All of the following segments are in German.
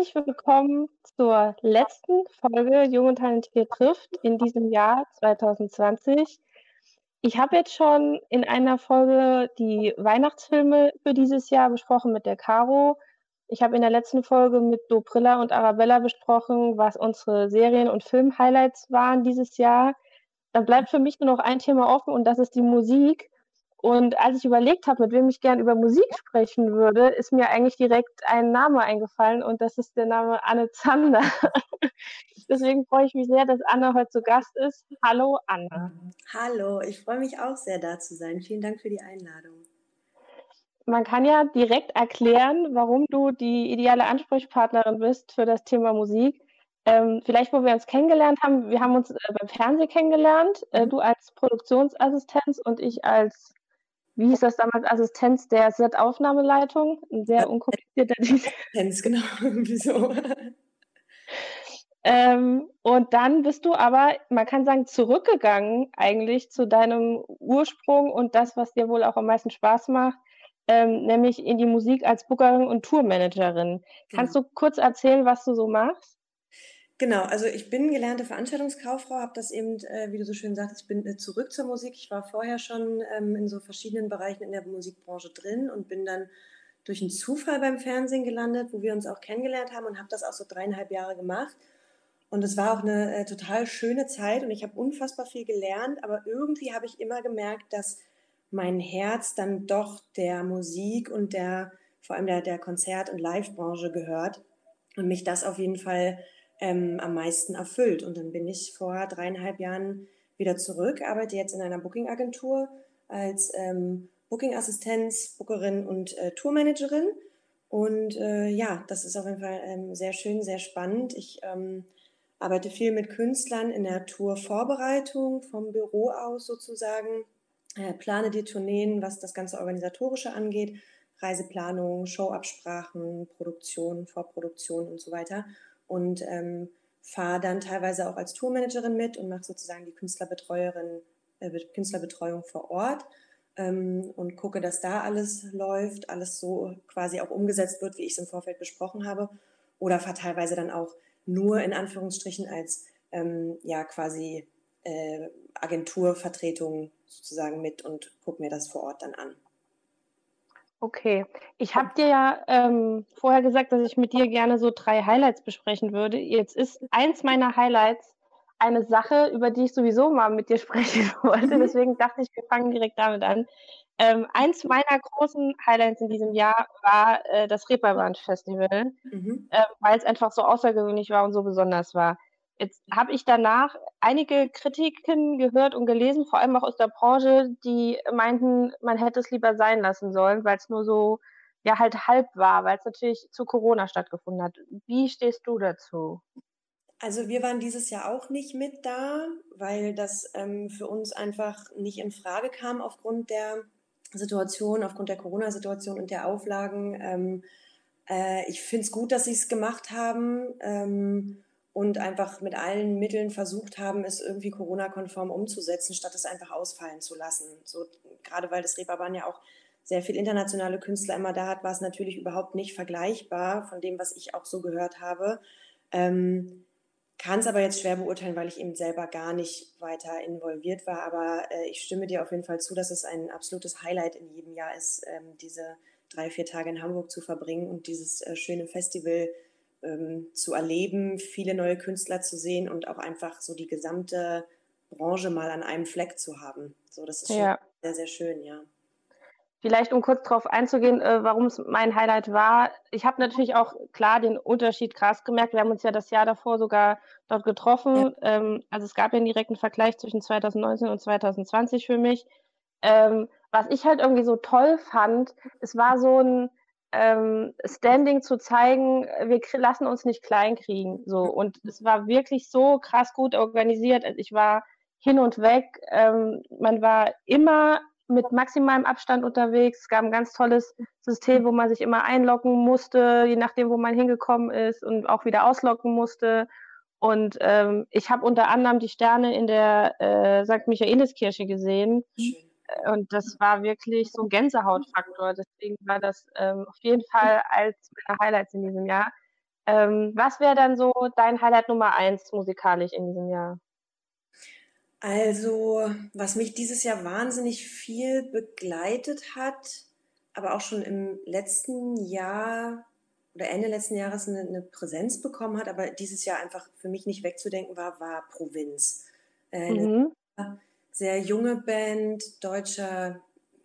Herzlich willkommen zur letzten Folge Jung und Talentiert trifft in diesem Jahr 2020. Ich habe jetzt schon in einer Folge die Weihnachtsfilme für dieses Jahr besprochen mit der Caro. Ich habe in der letzten Folge mit Dobrilla und Arabella besprochen, was unsere Serien- und Film-Highlights waren dieses Jahr. Dann bleibt für mich nur noch ein Thema offen und das ist die Musik. Und als ich überlegt habe, mit wem ich gern über Musik sprechen würde, ist mir eigentlich direkt ein Name eingefallen und das ist der Name Anne Zander. Deswegen freue ich mich sehr, dass Anne heute zu Gast ist. Hallo Anne. Hallo, ich freue mich auch sehr, da zu sein. Vielen Dank für die Einladung. Man kann ja direkt erklären, warum du die ideale Ansprechpartnerin bist für das Thema Musik. Ähm, vielleicht, wo wir uns kennengelernt haben, wir haben uns äh, beim Fernsehen kennengelernt, äh, mhm. du als Produktionsassistenz und ich als wie hieß das damals, Assistenz der Set-Aufnahmeleitung? Ein sehr unkomplizierter Assistenz, genau. Wieso? Ähm, und dann bist du aber, man kann sagen, zurückgegangen eigentlich zu deinem Ursprung und das, was dir wohl auch am meisten Spaß macht, ähm, nämlich in die Musik als Bookerin und Tourmanagerin. Genau. Kannst du kurz erzählen, was du so machst? Genau, also ich bin gelernte Veranstaltungskauffrau, habe das eben, äh, wie du so schön sagtest, ich bin äh, zurück zur Musik. Ich war vorher schon ähm, in so verschiedenen Bereichen in der Musikbranche drin und bin dann durch einen Zufall beim Fernsehen gelandet, wo wir uns auch kennengelernt haben und habe das auch so dreieinhalb Jahre gemacht. Und es war auch eine äh, total schöne Zeit und ich habe unfassbar viel gelernt, aber irgendwie habe ich immer gemerkt, dass mein Herz dann doch der Musik und der, vor allem der, der Konzert- und Livebranche gehört und mich das auf jeden Fall ähm, am meisten erfüllt. Und dann bin ich vor dreieinhalb Jahren wieder zurück, arbeite jetzt in einer Booking-Agentur als ähm, Booking-Assistenz, Bookerin und äh, Tourmanagerin. Und äh, ja, das ist auf jeden Fall ähm, sehr schön, sehr spannend. Ich ähm, arbeite viel mit Künstlern in der Tourvorbereitung vom Büro aus sozusagen, äh, plane die Tourneen, was das ganze Organisatorische angeht, Reiseplanung, Showabsprachen, Produktion, Vorproduktion und so weiter und ähm, fahre dann teilweise auch als Tourmanagerin mit und mache sozusagen die Künstlerbetreuerin, äh, Künstlerbetreuung vor Ort ähm, und gucke, dass da alles läuft, alles so quasi auch umgesetzt wird, wie ich es im Vorfeld besprochen habe. Oder fahre teilweise dann auch nur in Anführungsstrichen als ähm, ja quasi äh, Agenturvertretung sozusagen mit und gucke mir das vor Ort dann an. Okay. Ich habe dir ja ähm, vorher gesagt, dass ich mit dir gerne so drei Highlights besprechen würde. Jetzt ist eins meiner Highlights eine Sache, über die ich sowieso mal mit dir sprechen wollte. Mhm. Deswegen dachte ich, wir fangen direkt damit an. Ähm, eins meiner großen Highlights in diesem Jahr war äh, das Reeperbahn Festival, mhm. äh, weil es einfach so außergewöhnlich war und so besonders war. Jetzt habe ich danach einige Kritiken gehört und gelesen, vor allem auch aus der Branche, die meinten, man hätte es lieber sein lassen sollen, weil es nur so ja halt halb war, weil es natürlich zu Corona stattgefunden hat. Wie stehst du dazu? Also wir waren dieses Jahr auch nicht mit da, weil das ähm, für uns einfach nicht in Frage kam aufgrund der Situation, aufgrund der Corona-Situation und der Auflagen. Ähm, äh, ich finde es gut, dass sie es gemacht haben. Ähm, und einfach mit allen Mitteln versucht haben, es irgendwie Corona-konform umzusetzen, statt es einfach ausfallen zu lassen. So, gerade weil das Reeperbahn ja auch sehr viel internationale Künstler immer da hat, war es natürlich überhaupt nicht vergleichbar von dem, was ich auch so gehört habe. Ähm, kann es aber jetzt schwer beurteilen, weil ich eben selber gar nicht weiter involviert war. Aber äh, ich stimme dir auf jeden Fall zu, dass es ein absolutes Highlight in jedem Jahr ist, ähm, diese drei, vier Tage in Hamburg zu verbringen und dieses äh, schöne Festival ähm, zu erleben, viele neue Künstler zu sehen und auch einfach so die gesamte Branche mal an einem Fleck zu haben. So, das ist schon ja. sehr, sehr schön, ja. Vielleicht, um kurz darauf einzugehen, äh, warum es mein Highlight war. Ich habe natürlich auch klar den Unterschied krass gemerkt. Wir haben uns ja das Jahr davor sogar dort getroffen. Ja. Ähm, also es gab ja einen direkten Vergleich zwischen 2019 und 2020 für mich. Ähm, was ich halt irgendwie so toll fand, es war so ein, ähm, Standing zu zeigen, wir lassen uns nicht kleinkriegen. So. Und es war wirklich so krass gut organisiert. Also ich war hin und weg. Ähm, man war immer mit maximalem Abstand unterwegs. Es gab ein ganz tolles System, wo man sich immer einloggen musste, je nachdem, wo man hingekommen ist und auch wieder ausloggen musste. Und ähm, ich habe unter anderem die Sterne in der äh, St. Michaeliskirche gesehen. Schön und das war wirklich so ein Gänsehautfaktor. Deswegen war das ähm, auf jeden Fall als meiner Highlights in diesem Jahr. Ähm, was wäre dann so dein Highlight Nummer eins musikalisch in diesem Jahr? Also, was mich dieses Jahr wahnsinnig viel begleitet hat, aber auch schon im letzten Jahr oder Ende letzten Jahres eine, eine Präsenz bekommen hat, aber dieses Jahr einfach für mich nicht wegzudenken war, war Provinz. Äh, mhm. Eine sehr junge Band, deutscher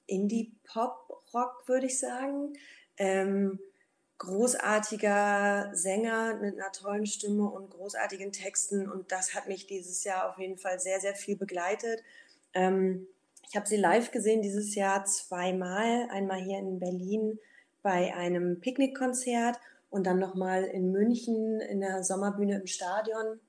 Indie-Pop-Rock, würde ich sagen. Ähm, großartiger Sänger mit einer tollen Stimme und großartigen Texten. Und das hat mich dieses Jahr auf jeden Fall sehr, sehr viel begleitet. Ähm, ich habe sie live gesehen dieses Jahr zweimal. Einmal hier in Berlin bei einem Picknickkonzert und dann nochmal in München in der Sommerbühne im Stadion.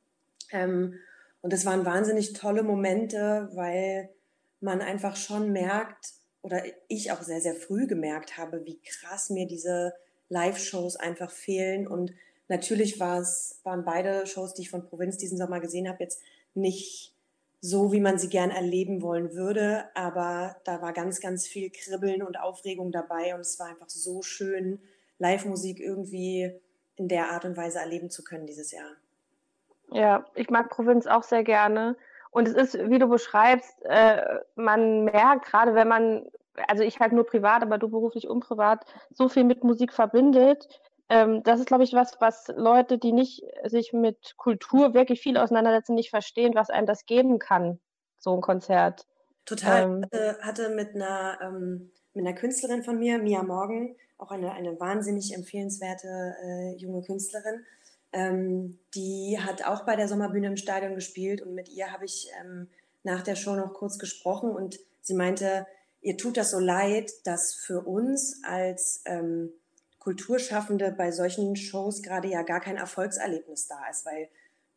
Ähm, und das waren wahnsinnig tolle Momente, weil man einfach schon merkt, oder ich auch sehr, sehr früh gemerkt habe, wie krass mir diese Live-Shows einfach fehlen. Und natürlich waren beide Shows, die ich von Provinz diesen Sommer gesehen habe, jetzt nicht so, wie man sie gern erleben wollen würde. Aber da war ganz, ganz viel Kribbeln und Aufregung dabei. Und es war einfach so schön, Live-Musik irgendwie in der Art und Weise erleben zu können dieses Jahr. Ja, ich mag Provinz auch sehr gerne. Und es ist, wie du beschreibst, äh, man merkt, gerade wenn man also ich halt nur privat, aber du beruflich und privat, so viel mit Musik verbindet. Ähm, das ist, glaube ich, was, was Leute, die nicht sich mit Kultur wirklich viel auseinandersetzen, nicht verstehen, was einem das geben kann, so ein Konzert. Total. Ähm, hatte, hatte mit einer ähm, mit einer Künstlerin von mir, Mia Morgan, auch eine, eine wahnsinnig empfehlenswerte äh, junge Künstlerin. Ähm, die hat auch bei der Sommerbühne im Stadion gespielt und mit ihr habe ich ähm, nach der Show noch kurz gesprochen und sie meinte, ihr tut das so leid, dass für uns als ähm, Kulturschaffende bei solchen Shows gerade ja gar kein Erfolgserlebnis da ist, weil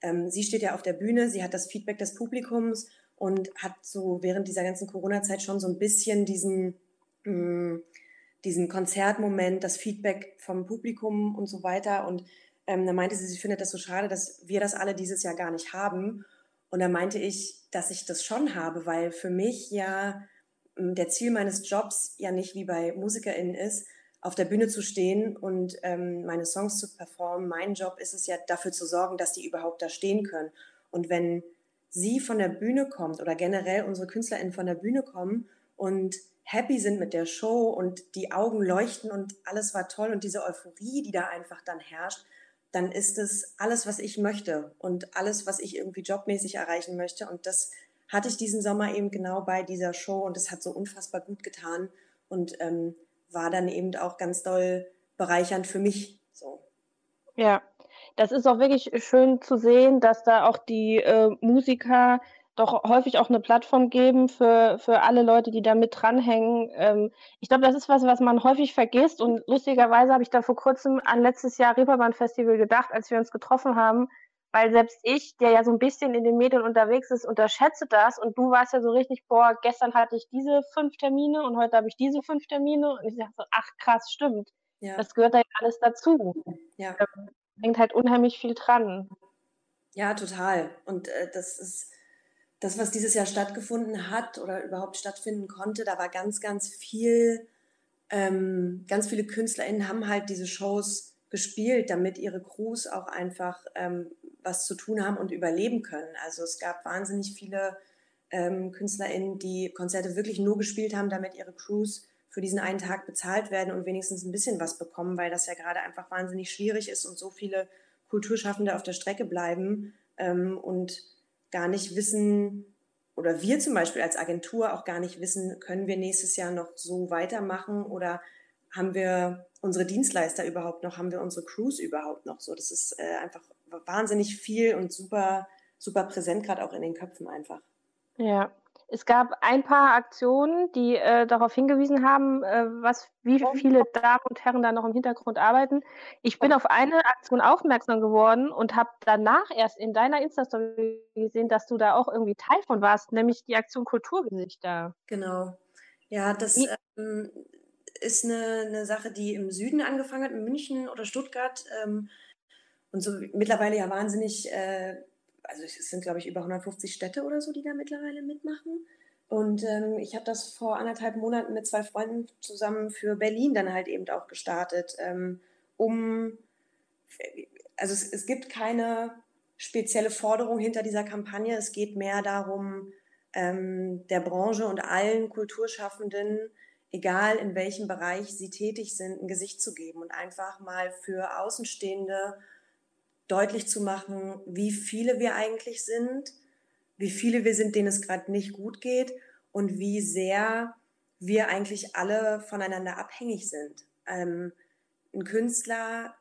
ähm, sie steht ja auf der Bühne, sie hat das Feedback des Publikums und hat so während dieser ganzen Corona-Zeit schon so ein bisschen diesen, mh, mm, diesen Konzertmoment, das Feedback vom Publikum und so weiter. Und ähm, da meinte sie, sie findet das so schade, dass wir das alle dieses Jahr gar nicht haben. Und da meinte ich, dass ich das schon habe, weil für mich ja der Ziel meines Jobs ja nicht wie bei MusikerInnen ist, auf der Bühne zu stehen und ähm, meine Songs zu performen. Mein Job ist es ja dafür zu sorgen, dass die überhaupt da stehen können. Und wenn sie von der Bühne kommt oder generell unsere KünstlerInnen von der Bühne kommen und happy sind mit der Show und die Augen leuchten und alles war toll und diese Euphorie, die da einfach dann herrscht, dann ist es alles, was ich möchte und alles, was ich irgendwie jobmäßig erreichen möchte. Und das hatte ich diesen Sommer eben genau bei dieser Show und es hat so unfassbar gut getan und ähm, war dann eben auch ganz doll bereichernd für mich. So. Ja, das ist auch wirklich schön zu sehen, dass da auch die äh, Musiker doch häufig auch eine Plattform geben für, für alle Leute, die da mit dranhängen. Ähm, ich glaube, das ist was, was man häufig vergisst. Und lustigerweise habe ich da vor kurzem an letztes Jahr Reeperbahn Festival gedacht, als wir uns getroffen haben, weil selbst ich, der ja so ein bisschen in den Medien unterwegs ist, unterschätze das und du warst ja so richtig, boah, gestern hatte ich diese fünf Termine und heute habe ich diese fünf Termine und ich dachte so, ach krass, stimmt. Ja. Das gehört da alles dazu. Ja. Da hängt halt unheimlich viel dran. Ja, total. Und äh, das ist das, was dieses Jahr stattgefunden hat oder überhaupt stattfinden konnte, da war ganz, ganz viel, ähm, ganz viele KünstlerInnen haben halt diese Shows gespielt, damit ihre Crews auch einfach ähm, was zu tun haben und überleben können. Also es gab wahnsinnig viele ähm, KünstlerInnen, die Konzerte wirklich nur gespielt haben, damit ihre Crews für diesen einen Tag bezahlt werden und wenigstens ein bisschen was bekommen, weil das ja gerade einfach wahnsinnig schwierig ist und so viele Kulturschaffende auf der Strecke bleiben ähm, und gar nicht wissen, oder wir zum Beispiel als Agentur auch gar nicht wissen, können wir nächstes Jahr noch so weitermachen oder haben wir unsere Dienstleister überhaupt noch, haben wir unsere Crews überhaupt noch so. Das ist äh, einfach wahnsinnig viel und super, super präsent, gerade auch in den Köpfen einfach. Ja. Es gab ein paar Aktionen, die äh, darauf hingewiesen haben, äh, was, wie viele Damen und Herren da noch im Hintergrund arbeiten. Ich bin auf eine Aktion aufmerksam geworden und habe danach erst in deiner Insta-Story gesehen, dass du da auch irgendwie Teil von warst, nämlich die Aktion Kulturgesichter. Genau. Ja, das ähm, ist eine, eine Sache, die im Süden angefangen hat, in München oder Stuttgart. Ähm, und so mittlerweile ja wahnsinnig, äh, also es sind glaube ich über 150 Städte oder so, die da mittlerweile mitmachen. Und ähm, ich habe das vor anderthalb Monaten mit zwei Freunden zusammen für Berlin dann halt eben auch gestartet, ähm, um also es, es gibt keine spezielle Forderung hinter dieser Kampagne. Es geht mehr darum, ähm, der Branche und allen Kulturschaffenden, egal in welchem Bereich sie tätig sind, ein Gesicht zu geben und einfach mal für Außenstehende deutlich zu machen, wie viele wir eigentlich sind, wie viele wir sind, denen es gerade nicht gut geht und wie sehr wir eigentlich alle voneinander abhängig sind. Ähm, ein Künstler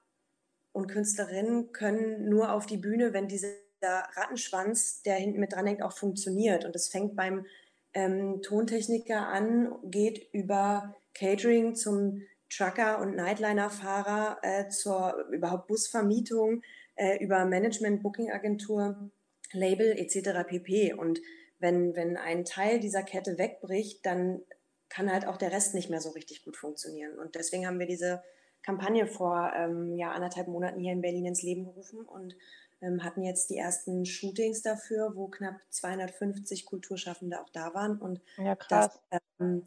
und Künstlerinnen können nur auf die Bühne, wenn dieser Rattenschwanz, der hinten mit dran hängt, auch funktioniert. Und das fängt beim ähm, Tontechniker an, geht über Catering zum Trucker und Nightliner-Fahrer, äh, zur überhaupt Busvermietung, äh, über Management, Booking-Agentur, Label etc. pp. Und wenn, wenn ein Teil dieser Kette wegbricht, dann kann halt auch der Rest nicht mehr so richtig gut funktionieren. Und deswegen haben wir diese Kampagne vor ähm, ja, anderthalb Monaten hier in Berlin ins Leben gerufen und ähm, hatten jetzt die ersten Shootings dafür, wo knapp 250 Kulturschaffende auch da waren. Und ja, krass. Das, ähm,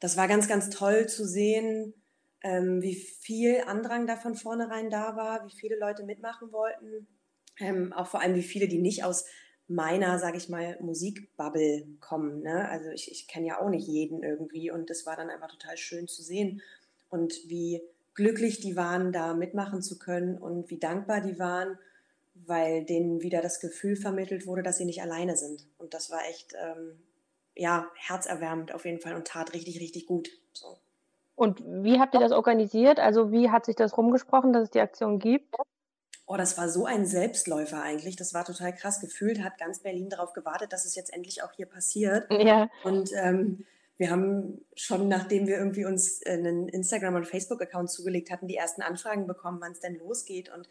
das war ganz, ganz toll zu sehen, ähm, wie viel Andrang da von vornherein da war, wie viele Leute mitmachen wollten. Ähm, auch vor allem, wie viele, die nicht aus meiner, sage ich mal, Musikbubble kommen. Ne? Also ich, ich kenne ja auch nicht jeden irgendwie und das war dann einfach total schön zu sehen und wie glücklich die waren, da mitmachen zu können und wie dankbar die waren, weil denen wieder das Gefühl vermittelt wurde, dass sie nicht alleine sind. Und das war echt, ähm, ja, herzerwärmend auf jeden Fall und tat richtig, richtig gut. So. Und wie habt ihr das organisiert? Also wie hat sich das rumgesprochen, dass es die Aktion gibt? Oh, das war so ein Selbstläufer eigentlich. Das war total krass. Gefühlt hat ganz Berlin darauf gewartet, dass es jetzt endlich auch hier passiert. Ja. Und ähm, wir haben schon, nachdem wir irgendwie uns einen Instagram- und Facebook-Account zugelegt hatten, die ersten Anfragen bekommen, wann es denn losgeht und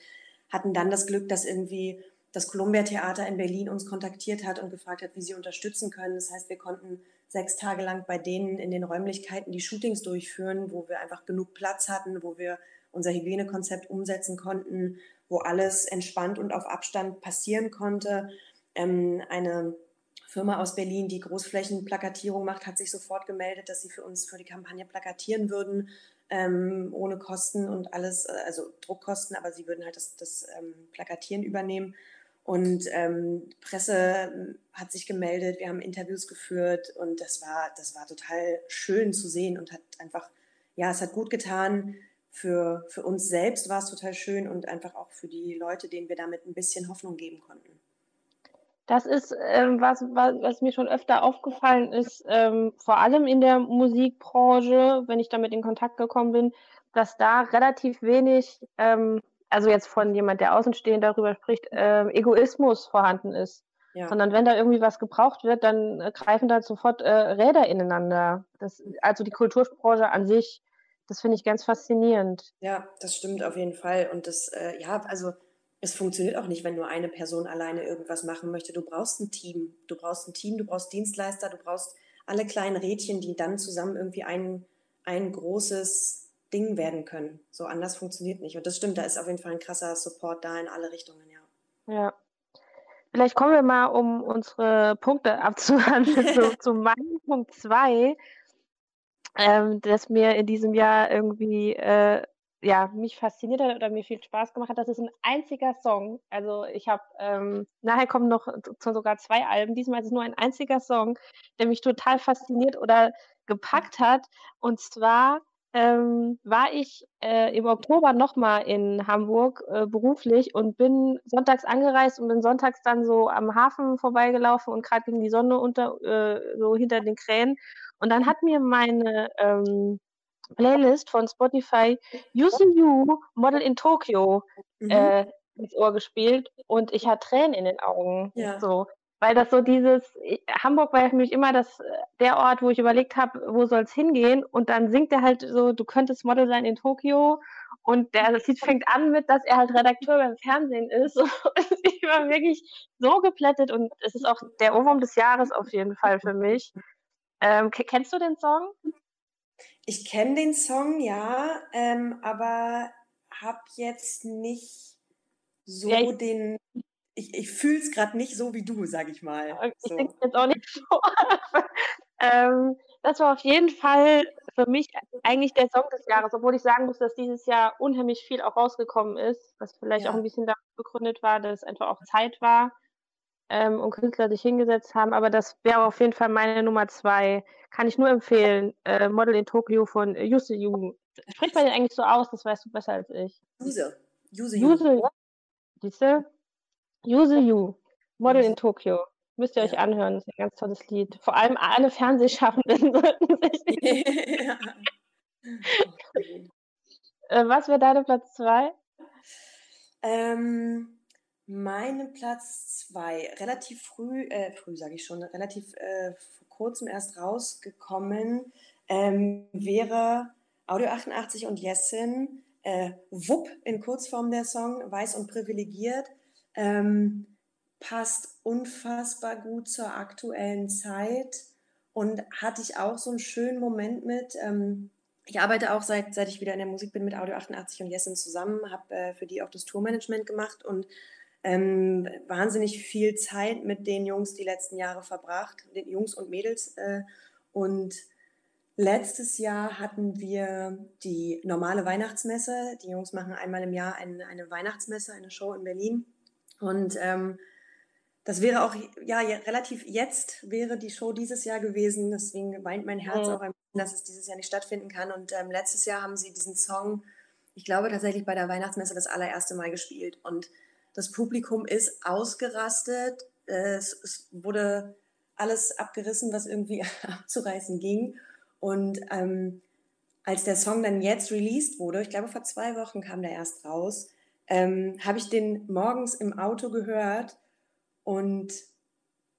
hatten dann das Glück, dass irgendwie das Columbia Theater in Berlin uns kontaktiert hat und gefragt hat, wie sie unterstützen können. Das heißt, wir konnten sechs Tage lang bei denen in den Räumlichkeiten die Shootings durchführen, wo wir einfach genug Platz hatten, wo wir unser Hygienekonzept umsetzen konnten, wo alles entspannt und auf Abstand passieren konnte. Ähm, eine Firma aus Berlin, die Großflächenplakatierung macht, hat sich sofort gemeldet, dass sie für uns für die Kampagne plakatieren würden, ähm, ohne Kosten und alles, äh, also Druckkosten, aber sie würden halt das, das ähm, Plakatieren übernehmen. Und ähm, Presse hat sich gemeldet, wir haben Interviews geführt und das war, das war total schön zu sehen und hat einfach, ja, es hat gut getan, für, für uns selbst war es total schön und einfach auch für die Leute, denen wir damit ein bisschen Hoffnung geben konnten. Das ist ähm, was, was, was mir schon öfter aufgefallen ist, ähm, vor allem in der Musikbranche, wenn ich damit in Kontakt gekommen bin, dass da relativ wenig, ähm, also jetzt von jemand, der außenstehend darüber spricht, ähm, Egoismus vorhanden ist. Ja. Sondern wenn da irgendwie was gebraucht wird, dann äh, greifen da sofort äh, Räder ineinander. Das, also die Kulturbranche an sich das finde ich ganz faszinierend. Ja, das stimmt auf jeden Fall. Und das, äh, ja, also es funktioniert auch nicht, wenn nur eine Person alleine irgendwas machen möchte. Du brauchst ein Team. Du brauchst ein Team, du brauchst Dienstleister, du brauchst alle kleinen Rädchen, die dann zusammen irgendwie ein, ein großes Ding werden können. So anders funktioniert nicht. Und das stimmt, da ist auf jeden Fall ein krasser Support da in alle Richtungen, ja. Ja. Vielleicht kommen wir mal, um unsere Punkte abzuhandeln, zu, zu meinem Punkt 2 ähm, das mir in diesem Jahr irgendwie, äh, ja, mich fasziniert hat oder mir viel Spaß gemacht hat. Das ist ein einziger Song. Also ich habe, ähm, nachher kommen noch sogar zwei Alben. Diesmal ist es nur ein einziger Song, der mich total fasziniert oder gepackt hat. Und zwar ähm, war ich äh, im Oktober nochmal in Hamburg äh, beruflich und bin sonntags angereist und bin sonntags dann so am Hafen vorbeigelaufen und gerade ging die Sonne unter, äh, so hinter den Krähen. Und dann hat mir meine ähm, Playlist von Spotify Using You Model in Tokyo mhm. äh, ins Ohr gespielt und ich hatte Tränen in den Augen. Ja. So. Weil das so dieses, Hamburg war für mich immer das, der Ort, wo ich überlegt habe, wo soll es hingehen und dann singt er halt so, du könntest Model sein in Tokio und der, das Lied fängt an mit, dass er halt Redakteur beim Fernsehen ist und ich war wirklich so geplättet und es ist auch der Ohrwurm des Jahres auf jeden Fall für mich. Ähm, kennst du den Song? Ich kenne den Song, ja, ähm, aber habe jetzt nicht so ja, den. Ich, ich fühle es gerade nicht so wie du, sag ich mal. Ich so. denke jetzt auch nicht so. ähm, das war auf jeden Fall für mich eigentlich der Song des Jahres, obwohl ich sagen muss, dass dieses Jahr unheimlich viel auch rausgekommen ist, was vielleicht ja. auch ein bisschen damit begründet war, dass es einfach auch Zeit war ähm, und Künstler sich hingesetzt haben. Aber das wäre auf jeden Fall meine Nummer zwei. Kann ich nur empfehlen. Äh, Model in Tokio von Yuse Yu. Spricht man den eigentlich so aus? Das weißt du besser als ich. Yuse. Yuse Yu. Yuse, Siehst du? Yuse Yu. Model in Tokio. Müsst ihr ja. euch anhören, das ist ein ganz tolles Lied. Vor allem alle Fernsehschaffenden sollten sich. ja. äh, was wäre deine Platz zwei? Ähm, meine Platz zwei, relativ früh, äh, früh sage ich schon, relativ äh, vor kurzem erst rausgekommen, ähm, wäre Audio 88 und Jessin, äh, Wupp in Kurzform der Song, weiß und privilegiert. Ähm, passt unfassbar gut zur aktuellen Zeit und hatte ich auch so einen schönen Moment mit. Ähm, ich arbeite auch seit, seit ich wieder in der Musik bin mit Audio 88 und Jessen zusammen, habe äh, für die auch das Tourmanagement gemacht und ähm, wahnsinnig viel Zeit mit den Jungs die letzten Jahre verbracht, den Jungs und Mädels. Äh, und letztes Jahr hatten wir die normale Weihnachtsmesse. Die Jungs machen einmal im Jahr eine, eine Weihnachtsmesse, eine Show in Berlin. Und ähm, das wäre auch, ja, relativ jetzt wäre die Show dieses Jahr gewesen. Deswegen weint mein Herz mhm. auch ein bisschen, dass es dieses Jahr nicht stattfinden kann. Und ähm, letztes Jahr haben sie diesen Song, ich glaube tatsächlich bei der Weihnachtsmesse das allererste Mal gespielt. Und das Publikum ist ausgerastet. Es, es wurde alles abgerissen, was irgendwie abzureißen ging. Und ähm, als der Song dann jetzt released wurde, ich glaube vor zwei Wochen kam der erst raus, ähm, habe ich den morgens im Auto gehört und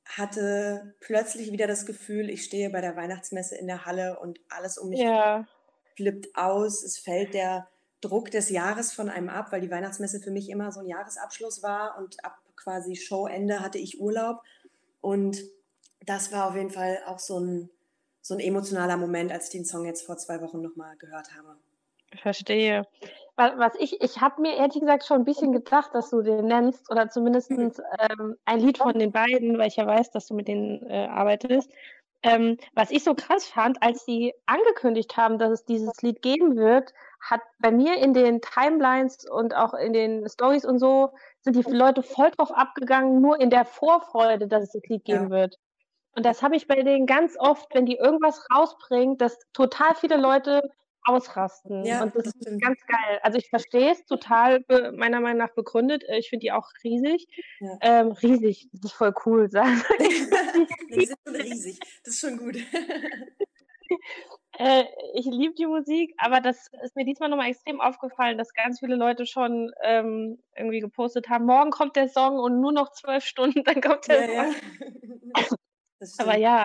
hatte plötzlich wieder das Gefühl, ich stehe bei der Weihnachtsmesse in der Halle und alles um mich ja. flippt aus. Es fällt der Druck des Jahres von einem ab, weil die Weihnachtsmesse für mich immer so ein Jahresabschluss war und ab quasi Showende hatte ich Urlaub. Und das war auf jeden Fall auch so ein, so ein emotionaler Moment, als ich den Song jetzt vor zwei Wochen nochmal gehört habe. Verstehe. Was ich, ich habe mir ehrlich gesagt schon ein bisschen gedacht, dass du den nennst, oder zumindest ähm, ein Lied von den beiden, weil ich ja weiß, dass du mit denen äh, arbeitest. Ähm, was ich so krass fand, als sie angekündigt haben, dass es dieses Lied geben wird, hat bei mir in den Timelines und auch in den Stories und so sind die Leute voll drauf abgegangen, nur in der Vorfreude, dass es das Lied geben ja. wird. Und das habe ich bei denen ganz oft, wenn die irgendwas rausbringen, dass total viele Leute ausrasten. Ja, und das, das ist ganz geil. Also ich verstehe es total, meiner Meinung nach begründet. Äh, ich finde die auch riesig. Ja. Ähm, riesig, das ist voll cool. Sagen. die sind schon riesig, das ist schon gut. äh, ich liebe die Musik, aber das ist mir diesmal nochmal extrem aufgefallen, dass ganz viele Leute schon ähm, irgendwie gepostet haben, morgen kommt der Song und nur noch zwölf Stunden, dann kommt der ja, Song. aber ja,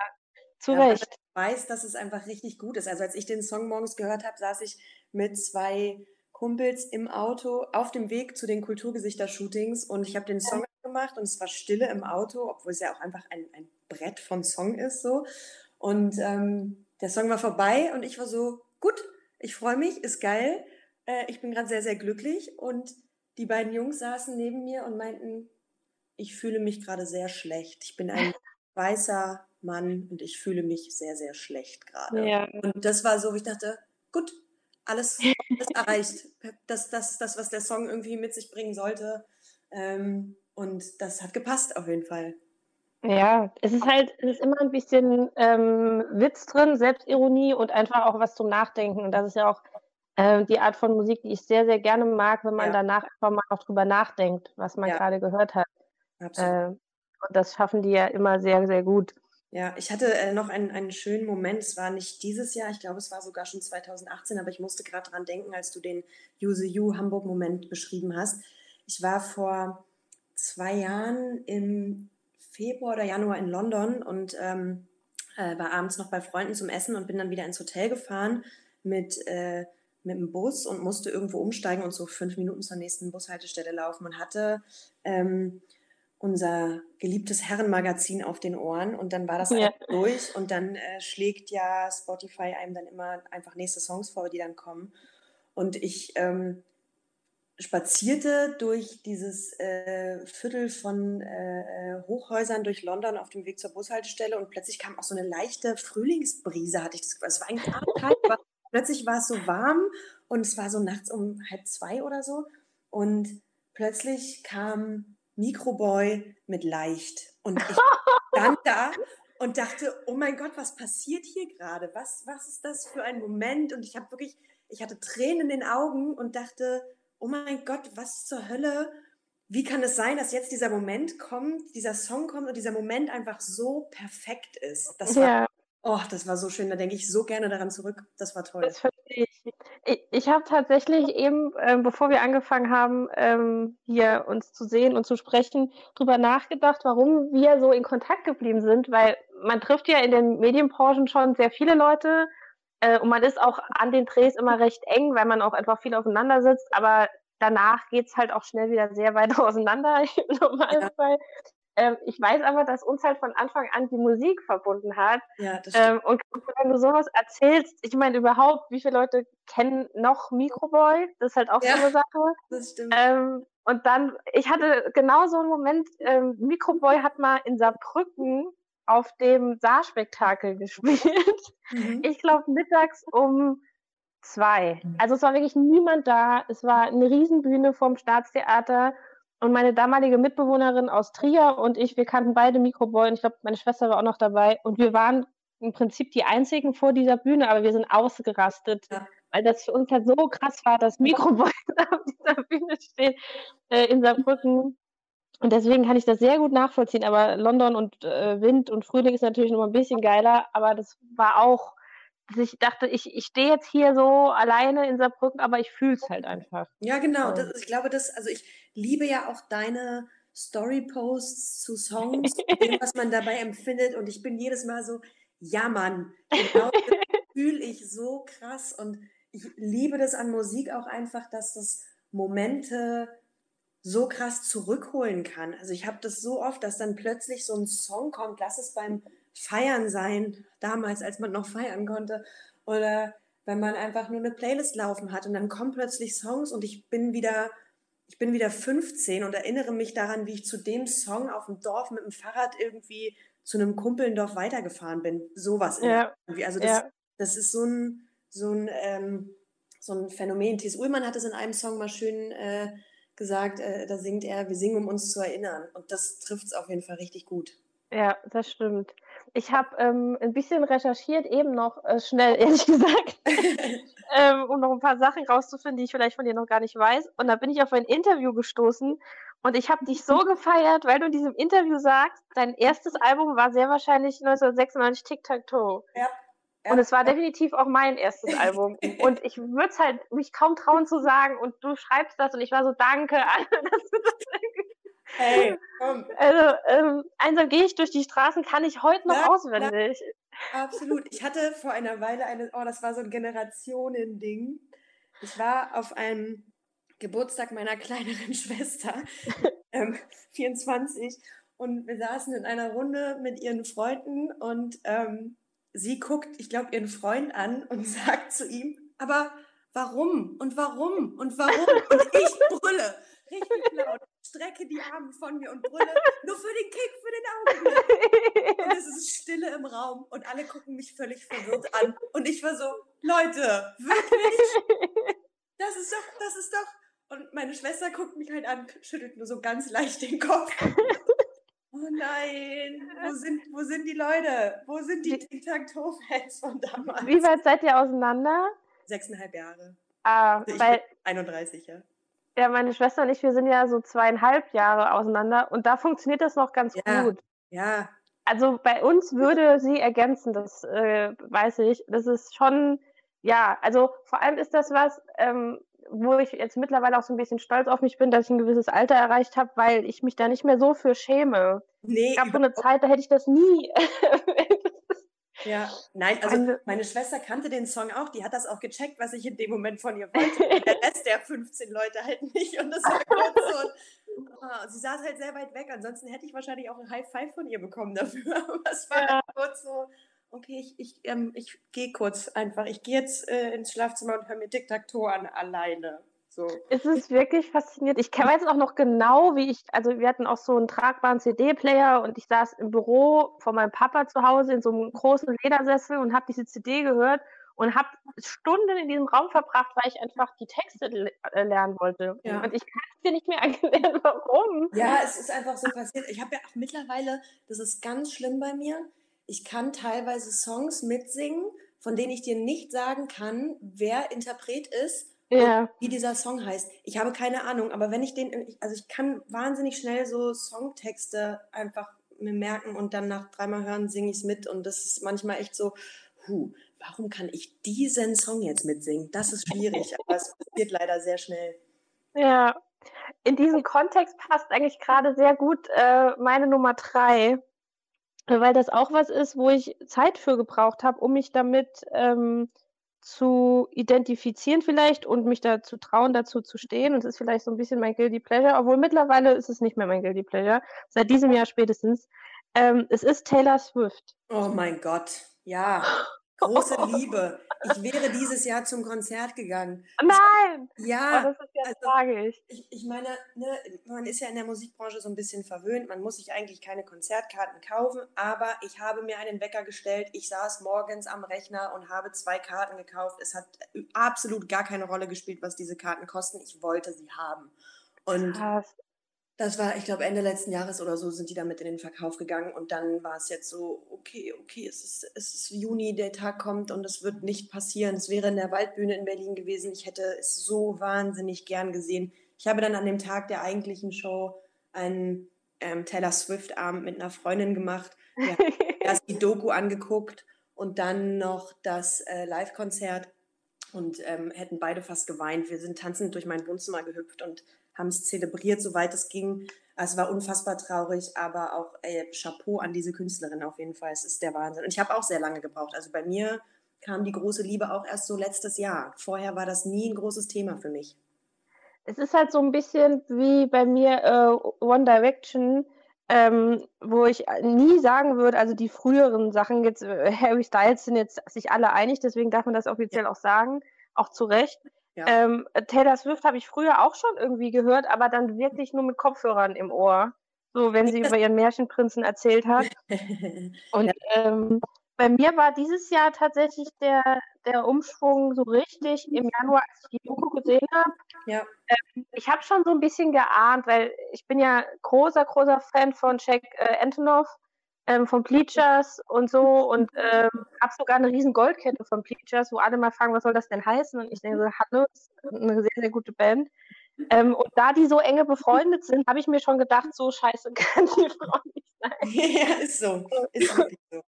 zu ja, Recht. Ich weiß, dass es einfach richtig gut ist. Also als ich den Song morgens gehört habe, saß ich mit zwei Kumpels im Auto auf dem Weg zu den Kulturgesichter-Shootings und ich habe den Song gemacht und es war Stille im Auto, obwohl es ja auch einfach ein, ein Brett von Song ist so. Und ähm, der Song war vorbei und ich war so, gut, ich freue mich, ist geil. Äh, ich bin gerade sehr, sehr glücklich. Und die beiden Jungs saßen neben mir und meinten, ich fühle mich gerade sehr schlecht. Ich bin ein weißer Mann und ich fühle mich sehr, sehr schlecht gerade. Ja. Und das war so, wo ich dachte, gut, alles, alles erreicht. Das, das das, was der Song irgendwie mit sich bringen sollte. Ähm, und das hat gepasst auf jeden Fall. Ja, es ist halt, es ist immer ein bisschen ähm, Witz drin, Selbstironie und einfach auch was zum Nachdenken. Und das ist ja auch äh, die Art von Musik, die ich sehr, sehr gerne mag, wenn man ja. danach einfach mal auch drüber nachdenkt, was man ja. gerade gehört hat. Absolut. Äh, und das schaffen die ja immer sehr, sehr gut. Ja, ich hatte äh, noch einen, einen schönen Moment. Es war nicht dieses Jahr, ich glaube, es war sogar schon 2018, aber ich musste gerade dran denken, als du den Use You Hamburg-Moment beschrieben hast. Ich war vor zwei Jahren im Februar oder Januar in London und ähm, äh, war abends noch bei Freunden zum Essen und bin dann wieder ins Hotel gefahren mit, äh, mit dem Bus und musste irgendwo umsteigen und so fünf Minuten zur nächsten Bushaltestelle laufen und hatte ähm, unser geliebtes Herrenmagazin auf den Ohren und dann war das ja. durch und dann äh, schlägt ja Spotify einem dann immer einfach nächste Songs vor, die dann kommen. Und ich ähm, spazierte durch dieses äh, Viertel von äh, äh Hochhäusern durch London auf dem Weg zur Bushaltestelle und plötzlich kam auch so eine leichte Frühlingsbrise, hatte ich das Gefühl. Es war eigentlich kalt, aber plötzlich war es so warm und es war so nachts um halb zwei oder so. Und plötzlich kam Microboy mit leicht. Und ich stand da und dachte, oh mein Gott, was passiert hier gerade? Was, was ist das für ein Moment? Und ich habe wirklich, ich hatte Tränen in den Augen und dachte, oh mein Gott, was zur Hölle? Wie kann es sein, dass jetzt dieser Moment kommt, dieser Song kommt und dieser Moment einfach so perfekt ist? Das war, ja. oh, das war so schön. Da denke ich so gerne daran zurück. Das war toll. Das ich. Ich, ich habe tatsächlich eben, äh, bevor wir angefangen haben, ähm, hier uns zu sehen und zu sprechen, darüber nachgedacht, warum wir so in Kontakt geblieben sind, weil man trifft ja in den Medienbranchen schon sehr viele Leute äh, und man ist auch an den Drehs immer recht eng, weil man auch einfach viel aufeinander sitzt, aber danach geht es halt auch schnell wieder sehr weit auseinander im Normalfall. Ja. Ähm, ich weiß aber, dass uns halt von Anfang an die Musik verbunden hat. Ja, das stimmt. Ähm, und wenn du sowas erzählst, ich meine überhaupt, wie viele Leute kennen noch Microboy? Das ist halt auch ja, so eine Sache. Das stimmt. Ähm, und dann, ich hatte genau so einen Moment, ähm, Microboy hat mal in Saarbrücken auf dem Saarspektakel gespielt. Mhm. Ich glaube mittags um zwei. Mhm. Also es war wirklich niemand da. Es war eine Riesenbühne vom Staatstheater und meine damalige Mitbewohnerin aus Trier und ich, wir kannten beide Mikroboy ich glaube, meine Schwester war auch noch dabei. Und wir waren im Prinzip die einzigen vor dieser Bühne, aber wir sind ausgerastet, ja. weil das für uns halt so krass war, dass Mikroboy auf dieser Bühne steht äh, in Saarbrücken. Und deswegen kann ich das sehr gut nachvollziehen. Aber London und äh, Wind und Frühling ist natürlich noch ein bisschen geiler, aber das war auch ich dachte, ich, ich stehe jetzt hier so alleine in Saarbrücken, aber ich fühle es halt einfach. Ja, genau. Das, ich glaube, das, also ich liebe ja auch deine Story-Posts zu Songs, dem, was man dabei empfindet. Und ich bin jedes Mal so, ja, Mann, genau das fühle ich so krass. Und ich liebe das an Musik auch einfach, dass das Momente so krass zurückholen kann. Also ich habe das so oft, dass dann plötzlich so ein Song kommt, lass es beim Feiern sein, damals, als man noch feiern konnte. Oder wenn man einfach nur eine Playlist laufen hat und dann kommen plötzlich Songs und ich bin wieder, ich bin wieder 15 und erinnere mich daran, wie ich zu dem Song auf dem Dorf mit dem Fahrrad irgendwie zu einem Kumpelndorf weitergefahren bin. Sowas. Ja. Also das, ja. das ist so ein, so ein, ähm, so ein Phänomen. Thies Ullmann hat es in einem Song mal schön äh, gesagt, äh, da singt er, wir singen, um uns zu erinnern. Und das trifft es auf jeden Fall richtig gut. Ja, das stimmt. Ich habe ähm, ein bisschen recherchiert, eben noch äh, schnell, ehrlich gesagt, ähm, um noch ein paar Sachen rauszufinden, die ich vielleicht von dir noch gar nicht weiß. Und da bin ich auf ein Interview gestoßen und ich habe dich so gefeiert, weil du in diesem Interview sagst, dein erstes Album war sehr wahrscheinlich 1996 Tic Tac Toe. Ja. Ja. Und es war definitiv auch mein erstes Album. Und ich würde es halt mich kaum trauen zu sagen. Und du schreibst das und ich war so, danke, dass du das irgendwie Hey, komm. Also, ähm, einsam gehe ich durch die Straßen, kann ich heute noch na, auswendig. Na, absolut. Ich hatte vor einer Weile eine, oh, das war so ein Generationending. Ich war auf einem Geburtstag meiner kleineren Schwester, ähm, 24, und wir saßen in einer Runde mit ihren Freunden und ähm, sie guckt, ich glaube, ihren Freund an und sagt zu ihm, aber warum und warum und warum? Und ich brülle richtig laut strecke die Arme von mir und brülle, nur für den Kick, für den Augenblick. Und es ist Stille im Raum und alle gucken mich völlig verwirrt an. Und ich war so, Leute, wirklich? Das ist doch, das ist doch. Und meine Schwester guckt mich halt an, schüttelt nur so ganz leicht den Kopf. Oh nein, wo sind, wo sind die Leute? Wo sind die Tic-Tac-Toe-Fans von damals? Wie weit seid ihr auseinander? Sechseinhalb Jahre. Ah, also weil, bin 31, ja. Ja, meine Schwester und ich, wir sind ja so zweieinhalb Jahre auseinander und da funktioniert das noch ganz ja, gut. Ja. Also bei uns würde sie ergänzen, das äh, weiß ich. Das ist schon, ja, also vor allem ist das was, ähm, wo ich jetzt mittlerweile auch so ein bisschen stolz auf mich bin, dass ich ein gewisses Alter erreicht habe, weil ich mich da nicht mehr so für schäme. Nee, es gab so eine Zeit, da hätte ich das nie Ja, nein, also meine Schwester kannte den Song auch, die hat das auch gecheckt, was ich in dem Moment von ihr wollte. Der Rest der 15 Leute halt nicht. Und das war kurz so. Oh, sie saß halt sehr weit weg, ansonsten hätte ich wahrscheinlich auch ein High Five von ihr bekommen dafür. Aber es war ja. kurz so, okay, ich, ich, ähm, ich gehe kurz einfach. Ich gehe jetzt äh, ins Schlafzimmer und höre mir Tic-Tac-Toe an, alleine. So. Es ist wirklich faszinierend. Ich weiß auch noch genau, wie ich, also wir hatten auch so einen tragbaren CD-Player und ich saß im Büro von meinem Papa zu Hause in so einem großen Ledersessel und habe diese CD gehört und habe Stunden in diesem Raum verbracht, weil ich einfach die Texte äh, lernen wollte. Ja. Und ich kann es dir nicht mehr erklären, warum. Ja, es ist einfach so passiert. Ich habe ja auch mittlerweile, das ist ganz schlimm bei mir, ich kann teilweise Songs mitsingen, von denen ich dir nicht sagen kann, wer Interpret ist ja. wie dieser Song heißt. Ich habe keine Ahnung, aber wenn ich den, also ich kann wahnsinnig schnell so Songtexte einfach mir merken und dann nach dreimal hören singe ich es mit und das ist manchmal echt so, huh, warum kann ich diesen Song jetzt mitsingen? Das ist schwierig, aber es passiert leider sehr schnell. Ja, in diesem Kontext passt eigentlich gerade sehr gut äh, meine Nummer drei, weil das auch was ist, wo ich Zeit für gebraucht habe, um mich damit ähm, zu identifizieren vielleicht und mich dazu trauen, dazu zu stehen. Und es ist vielleicht so ein bisschen mein Guilty Pleasure, obwohl mittlerweile ist es nicht mehr mein Guilty Pleasure, seit diesem Jahr spätestens. Ähm, es ist Taylor Swift. Oh mein Gott, ja. Große Liebe. Ich wäre dieses Jahr zum Konzert gegangen. Nein! Ja. Oh, das ist ja also, tragisch. Ich, ich meine, ne, man ist ja in der Musikbranche so ein bisschen verwöhnt. Man muss sich eigentlich keine Konzertkarten kaufen. Aber ich habe mir einen Wecker gestellt. Ich saß morgens am Rechner und habe zwei Karten gekauft. Es hat absolut gar keine Rolle gespielt, was diese Karten kosten. Ich wollte sie haben. Und Krass. Das war, ich glaube, Ende letzten Jahres oder so sind die damit in den Verkauf gegangen und dann war es jetzt so, okay, okay, es ist, es ist Juni, der Tag kommt und es wird nicht passieren. Es wäre in der Waldbühne in Berlin gewesen. Ich hätte es so wahnsinnig gern gesehen. Ich habe dann an dem Tag der eigentlichen Show einen ähm, Taylor Swift-Abend mit einer Freundin gemacht. Wir haben erst die Doku angeguckt und dann noch das äh, Live-Konzert und ähm, hätten beide fast geweint. Wir sind tanzend durch mein Wohnzimmer gehüpft und haben es zelebriert, soweit es ging. Es war unfassbar traurig, aber auch ey, Chapeau an diese Künstlerin auf jeden Fall. Es ist der Wahnsinn. Und ich habe auch sehr lange gebraucht. Also bei mir kam die große Liebe auch erst so letztes Jahr. Vorher war das nie ein großes Thema für mich. Es ist halt so ein bisschen wie bei mir äh, One Direction, ähm, wo ich nie sagen würde, also die früheren Sachen, jetzt äh, Harry Styles sind jetzt sich alle einig, deswegen darf man das offiziell ja. auch sagen, auch zu Recht. Ja. Ähm, Taylor Swift habe ich früher auch schon irgendwie gehört, aber dann wirklich nur mit Kopfhörern im Ohr. So, wenn sie über ihren Märchenprinzen erzählt hat. Und ähm, bei mir war dieses Jahr tatsächlich der, der Umschwung so richtig im Januar, als ich die Doku gesehen habe. Ja. Ähm, ich habe schon so ein bisschen geahnt, weil ich bin ja großer, großer Fan von Jack äh, Antonoff ähm, von Bleachers und so und ähm, habe sogar eine riesen Goldkette von Bleachers, wo alle mal fragen, was soll das denn heißen? Und ich denke so, hallo, ist eine sehr, sehr gute Band. Ähm, und da die so enge befreundet sind, habe ich mir schon gedacht, so scheiße kann die Frau nicht sein. Ja, ist so. Ist wirklich so.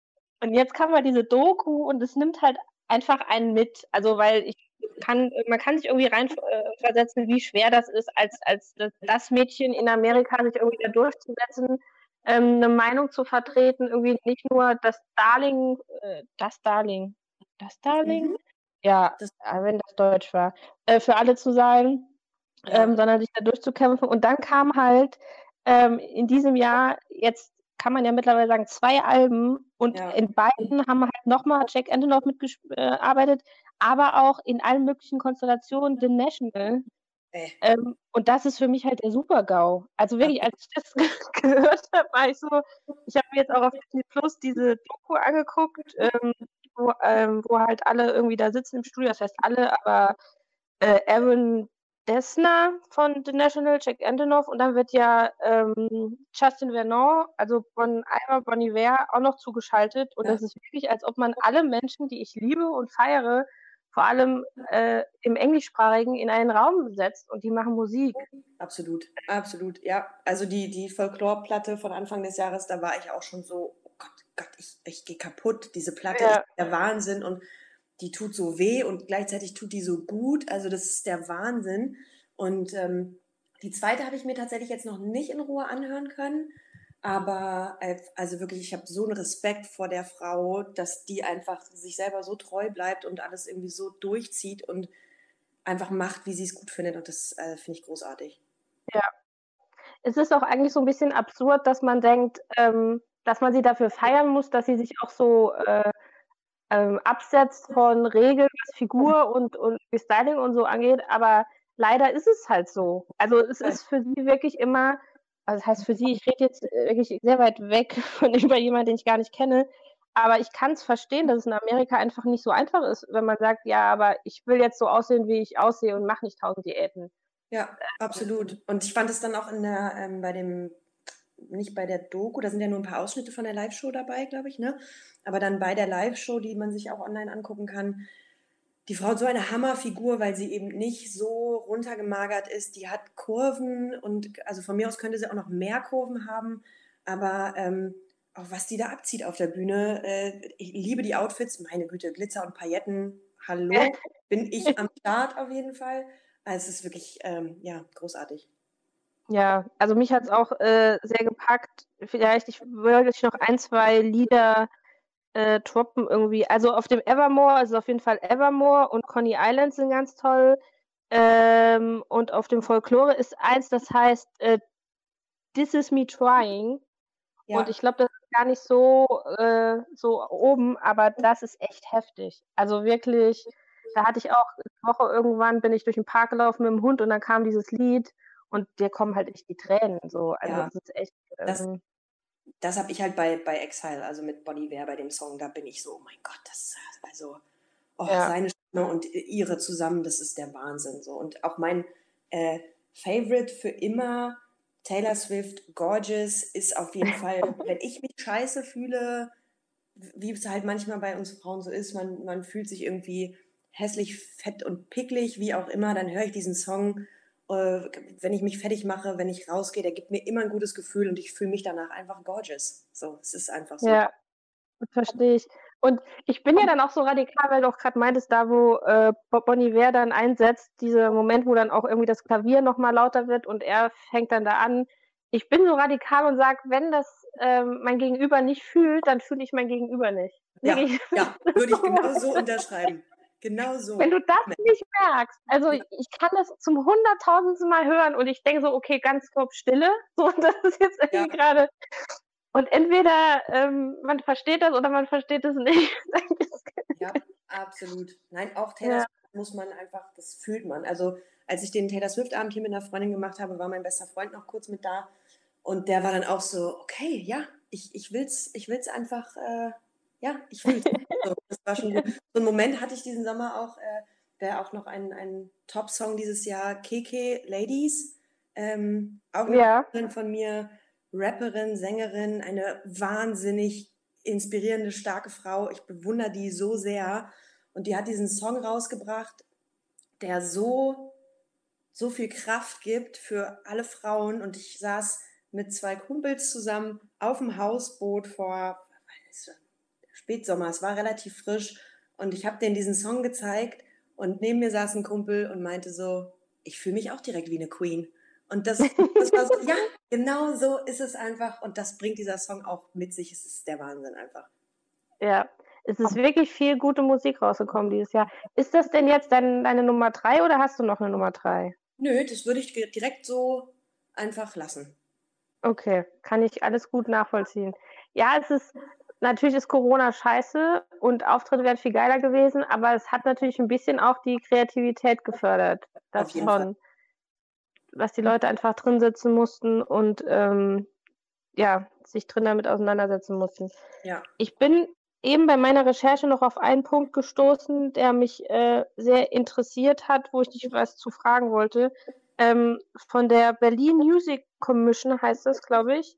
Und jetzt kam mal diese Doku und es nimmt halt einfach einen mit. Also, weil ich kann, man kann sich irgendwie reinversetzen, wie schwer das ist, als, als das Mädchen in Amerika sich irgendwie da durchzusetzen ähm, eine Meinung zu vertreten, irgendwie nicht nur das Darling, äh, das Darling, das Darling, mhm. ja, das, äh, wenn das Deutsch war, äh, für alle zu sein, ja. ähm, sondern sich da durchzukämpfen. Und dann kam halt ähm, in diesem Jahr, jetzt kann man ja mittlerweile sagen, zwei Alben und ja. in beiden haben halt nochmal Jack Antonoff mitgearbeitet, aber auch in allen möglichen Konstellationen The National. Äh. Ähm, und das ist für mich halt der Super-GAU. Also wirklich, als ich das gehört habe, war ich so, ich habe mir jetzt auch auf Disney Plus diese Doku angeguckt, ähm, wo, ähm, wo, halt alle irgendwie da sitzen im Studio, das heißt alle, aber äh, Aaron Dessner von The National, Jack Antonoff und dann wird ja ähm, Justin Vernon, also von Bonnie Ware, auch noch zugeschaltet und ja. das ist wirklich, als ob man alle Menschen, die ich liebe und feiere, vor allem äh, im Englischsprachigen in einen Raum setzt und die machen Musik. Absolut, absolut, ja. Also die, die Folklore-Platte von Anfang des Jahres, da war ich auch schon so, oh Gott, Gott, ich, ich gehe kaputt. Diese Platte ja. ist der Wahnsinn und die tut so weh und gleichzeitig tut die so gut. Also das ist der Wahnsinn. Und ähm, die zweite habe ich mir tatsächlich jetzt noch nicht in Ruhe anhören können. Aber also wirklich, ich habe so einen Respekt vor der Frau, dass die einfach sich selber so treu bleibt und alles irgendwie so durchzieht und einfach macht, wie sie es gut findet. Und das äh, finde ich großartig. Ja. Es ist auch eigentlich so ein bisschen absurd, dass man denkt, ähm, dass man sie dafür feiern muss, dass sie sich auch so äh, ähm, absetzt von Regeln, was Figur und, und Styling und so angeht. Aber leider ist es halt so. Also es ist für sie wirklich immer also das heißt für sie, ich rede jetzt äh, wirklich sehr weit weg von über jemanden, den ich gar nicht kenne, Aber ich kann es verstehen, dass es in Amerika einfach nicht so einfach ist, wenn man sagt, ja, aber ich will jetzt so aussehen, wie ich aussehe und mache nicht tausend Diäten. Ja, absolut. Und ich fand es dann auch in der, ähm, bei dem, nicht bei der Doku, da sind ja nur ein paar Ausschnitte von der Live-Show dabei, glaube ich, ne? Aber dann bei der Live-Show, die man sich auch online angucken kann, die Frau hat so eine Hammerfigur, weil sie eben nicht so runtergemagert ist. Die hat Kurven und also von mir aus könnte sie auch noch mehr Kurven haben, aber ähm, auch was die da abzieht auf der Bühne, äh, ich liebe die Outfits, meine Güte, Glitzer und Pailletten, hallo, bin ich am Start auf jeden Fall. Also es ist wirklich, ähm, ja, großartig. Ja, also mich hat es auch äh, sehr gepackt. Vielleicht, ich würde noch ein, zwei Lieder äh, droppen irgendwie. Also auf dem Evermore ist es auf jeden Fall Evermore und Coney Island sind ganz toll. Ähm, und auf dem Folklore ist eins, das heißt äh, This is me trying. Ja. Und ich glaube, das ist gar nicht so, äh, so oben, aber das ist echt heftig. Also wirklich, da hatte ich auch eine Woche irgendwann, bin ich durch den Park gelaufen mit dem Hund und dann kam dieses Lied und dir kommen halt echt die Tränen. So. Also ja. das ist echt. Ähm, das, das habe ich halt bei, bei Exile, also mit Bonnie Ware bei dem Song, da bin ich so, oh mein Gott, das ist also oh, ja. seine Stimme und ihre zusammen, das ist der Wahnsinn. So. Und auch mein äh, Favorite für immer, Taylor Swift, Gorgeous, ist auf jeden Fall, wenn ich mich scheiße fühle, wie es halt manchmal bei uns Frauen so ist, man, man fühlt sich irgendwie hässlich, fett und picklig, wie auch immer, dann höre ich diesen Song wenn ich mich fertig mache, wenn ich rausgehe, der gibt mir immer ein gutes Gefühl und ich fühle mich danach einfach gorgeous. So, es ist einfach so. Ja, verstehe ich. Und ich bin ja dann auch so radikal, weil du auch gerade meintest, da wo äh, Bonnie Ware dann einsetzt, dieser Moment, wo dann auch irgendwie das Klavier nochmal lauter wird und er fängt dann da an. Ich bin so radikal und sage, wenn das ähm, mein Gegenüber nicht fühlt, dann fühle ich mein Gegenüber nicht. Ja, ja würde ich genau so unterschreiben. Genau so. Wenn du das nicht merkst, also ich kann das zum hunderttausendsten Mal hören und ich denke so, okay, ganz grob Stille. So, das ist jetzt irgendwie ja. gerade. Und entweder ähm, man versteht das oder man versteht es nicht. ja, absolut. Nein, auch Taylor ja. Swift muss man einfach, das fühlt man. Also als ich den Taylor Swift-Abend hier mit einer Freundin gemacht habe, war mein bester Freund noch kurz mit da. Und der war dann auch so, okay, ja, ich, ich will es ich will's einfach, äh, ja, ich fühle so, Das war schon gut. So einen Moment hatte ich diesen Sommer auch, äh, wäre auch noch ein, ein Top-Song dieses Jahr, Keke Ladies. Ähm, auch eine ja. von mir, Rapperin, Sängerin, eine wahnsinnig inspirierende, starke Frau. Ich bewundere die so sehr. Und die hat diesen Song rausgebracht, der so, so viel Kraft gibt für alle Frauen. Und ich saß mit zwei Kumpels zusammen auf dem Hausboot vor Spätsommer, es war relativ frisch und ich habe denen diesen Song gezeigt und neben mir saß ein Kumpel und meinte so, ich fühle mich auch direkt wie eine Queen. Und das, das war so, ja, genau so ist es einfach und das bringt dieser Song auch mit sich. Es ist der Wahnsinn einfach. Ja, es ist wirklich viel gute Musik rausgekommen dieses Jahr. Ist das denn jetzt dein, deine Nummer drei oder hast du noch eine Nummer drei? Nö, das würde ich direkt so einfach lassen. Okay, kann ich alles gut nachvollziehen. Ja, es ist, natürlich ist Corona scheiße und Auftritte wären viel geiler gewesen, aber es hat natürlich ein bisschen auch die Kreativität gefördert. Das schon. Fall. Was die Leute einfach drin sitzen mussten und ähm, ja, sich drin damit auseinandersetzen mussten. Ja. Ich bin eben bei meiner Recherche noch auf einen Punkt gestoßen, der mich äh, sehr interessiert hat, wo ich dich was zu fragen wollte. Ähm, von der Berlin Music Commission heißt das, glaube ich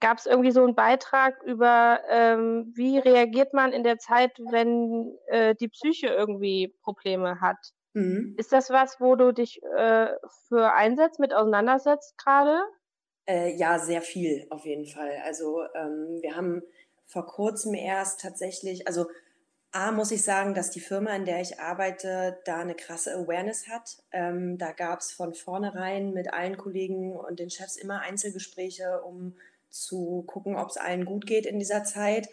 gab es irgendwie so einen Beitrag über, ähm, wie reagiert man in der Zeit, wenn äh, die Psyche irgendwie Probleme hat. Mhm. Ist das was, wo du dich äh, für einsetzt, mit auseinandersetzt gerade? Äh, ja, sehr viel auf jeden Fall. Also ähm, wir haben vor kurzem erst tatsächlich, also A muss ich sagen, dass die Firma, in der ich arbeite, da eine krasse Awareness hat. Ähm, da gab es von vornherein mit allen Kollegen und den Chefs immer Einzelgespräche, um zu gucken, ob es allen gut geht in dieser Zeit.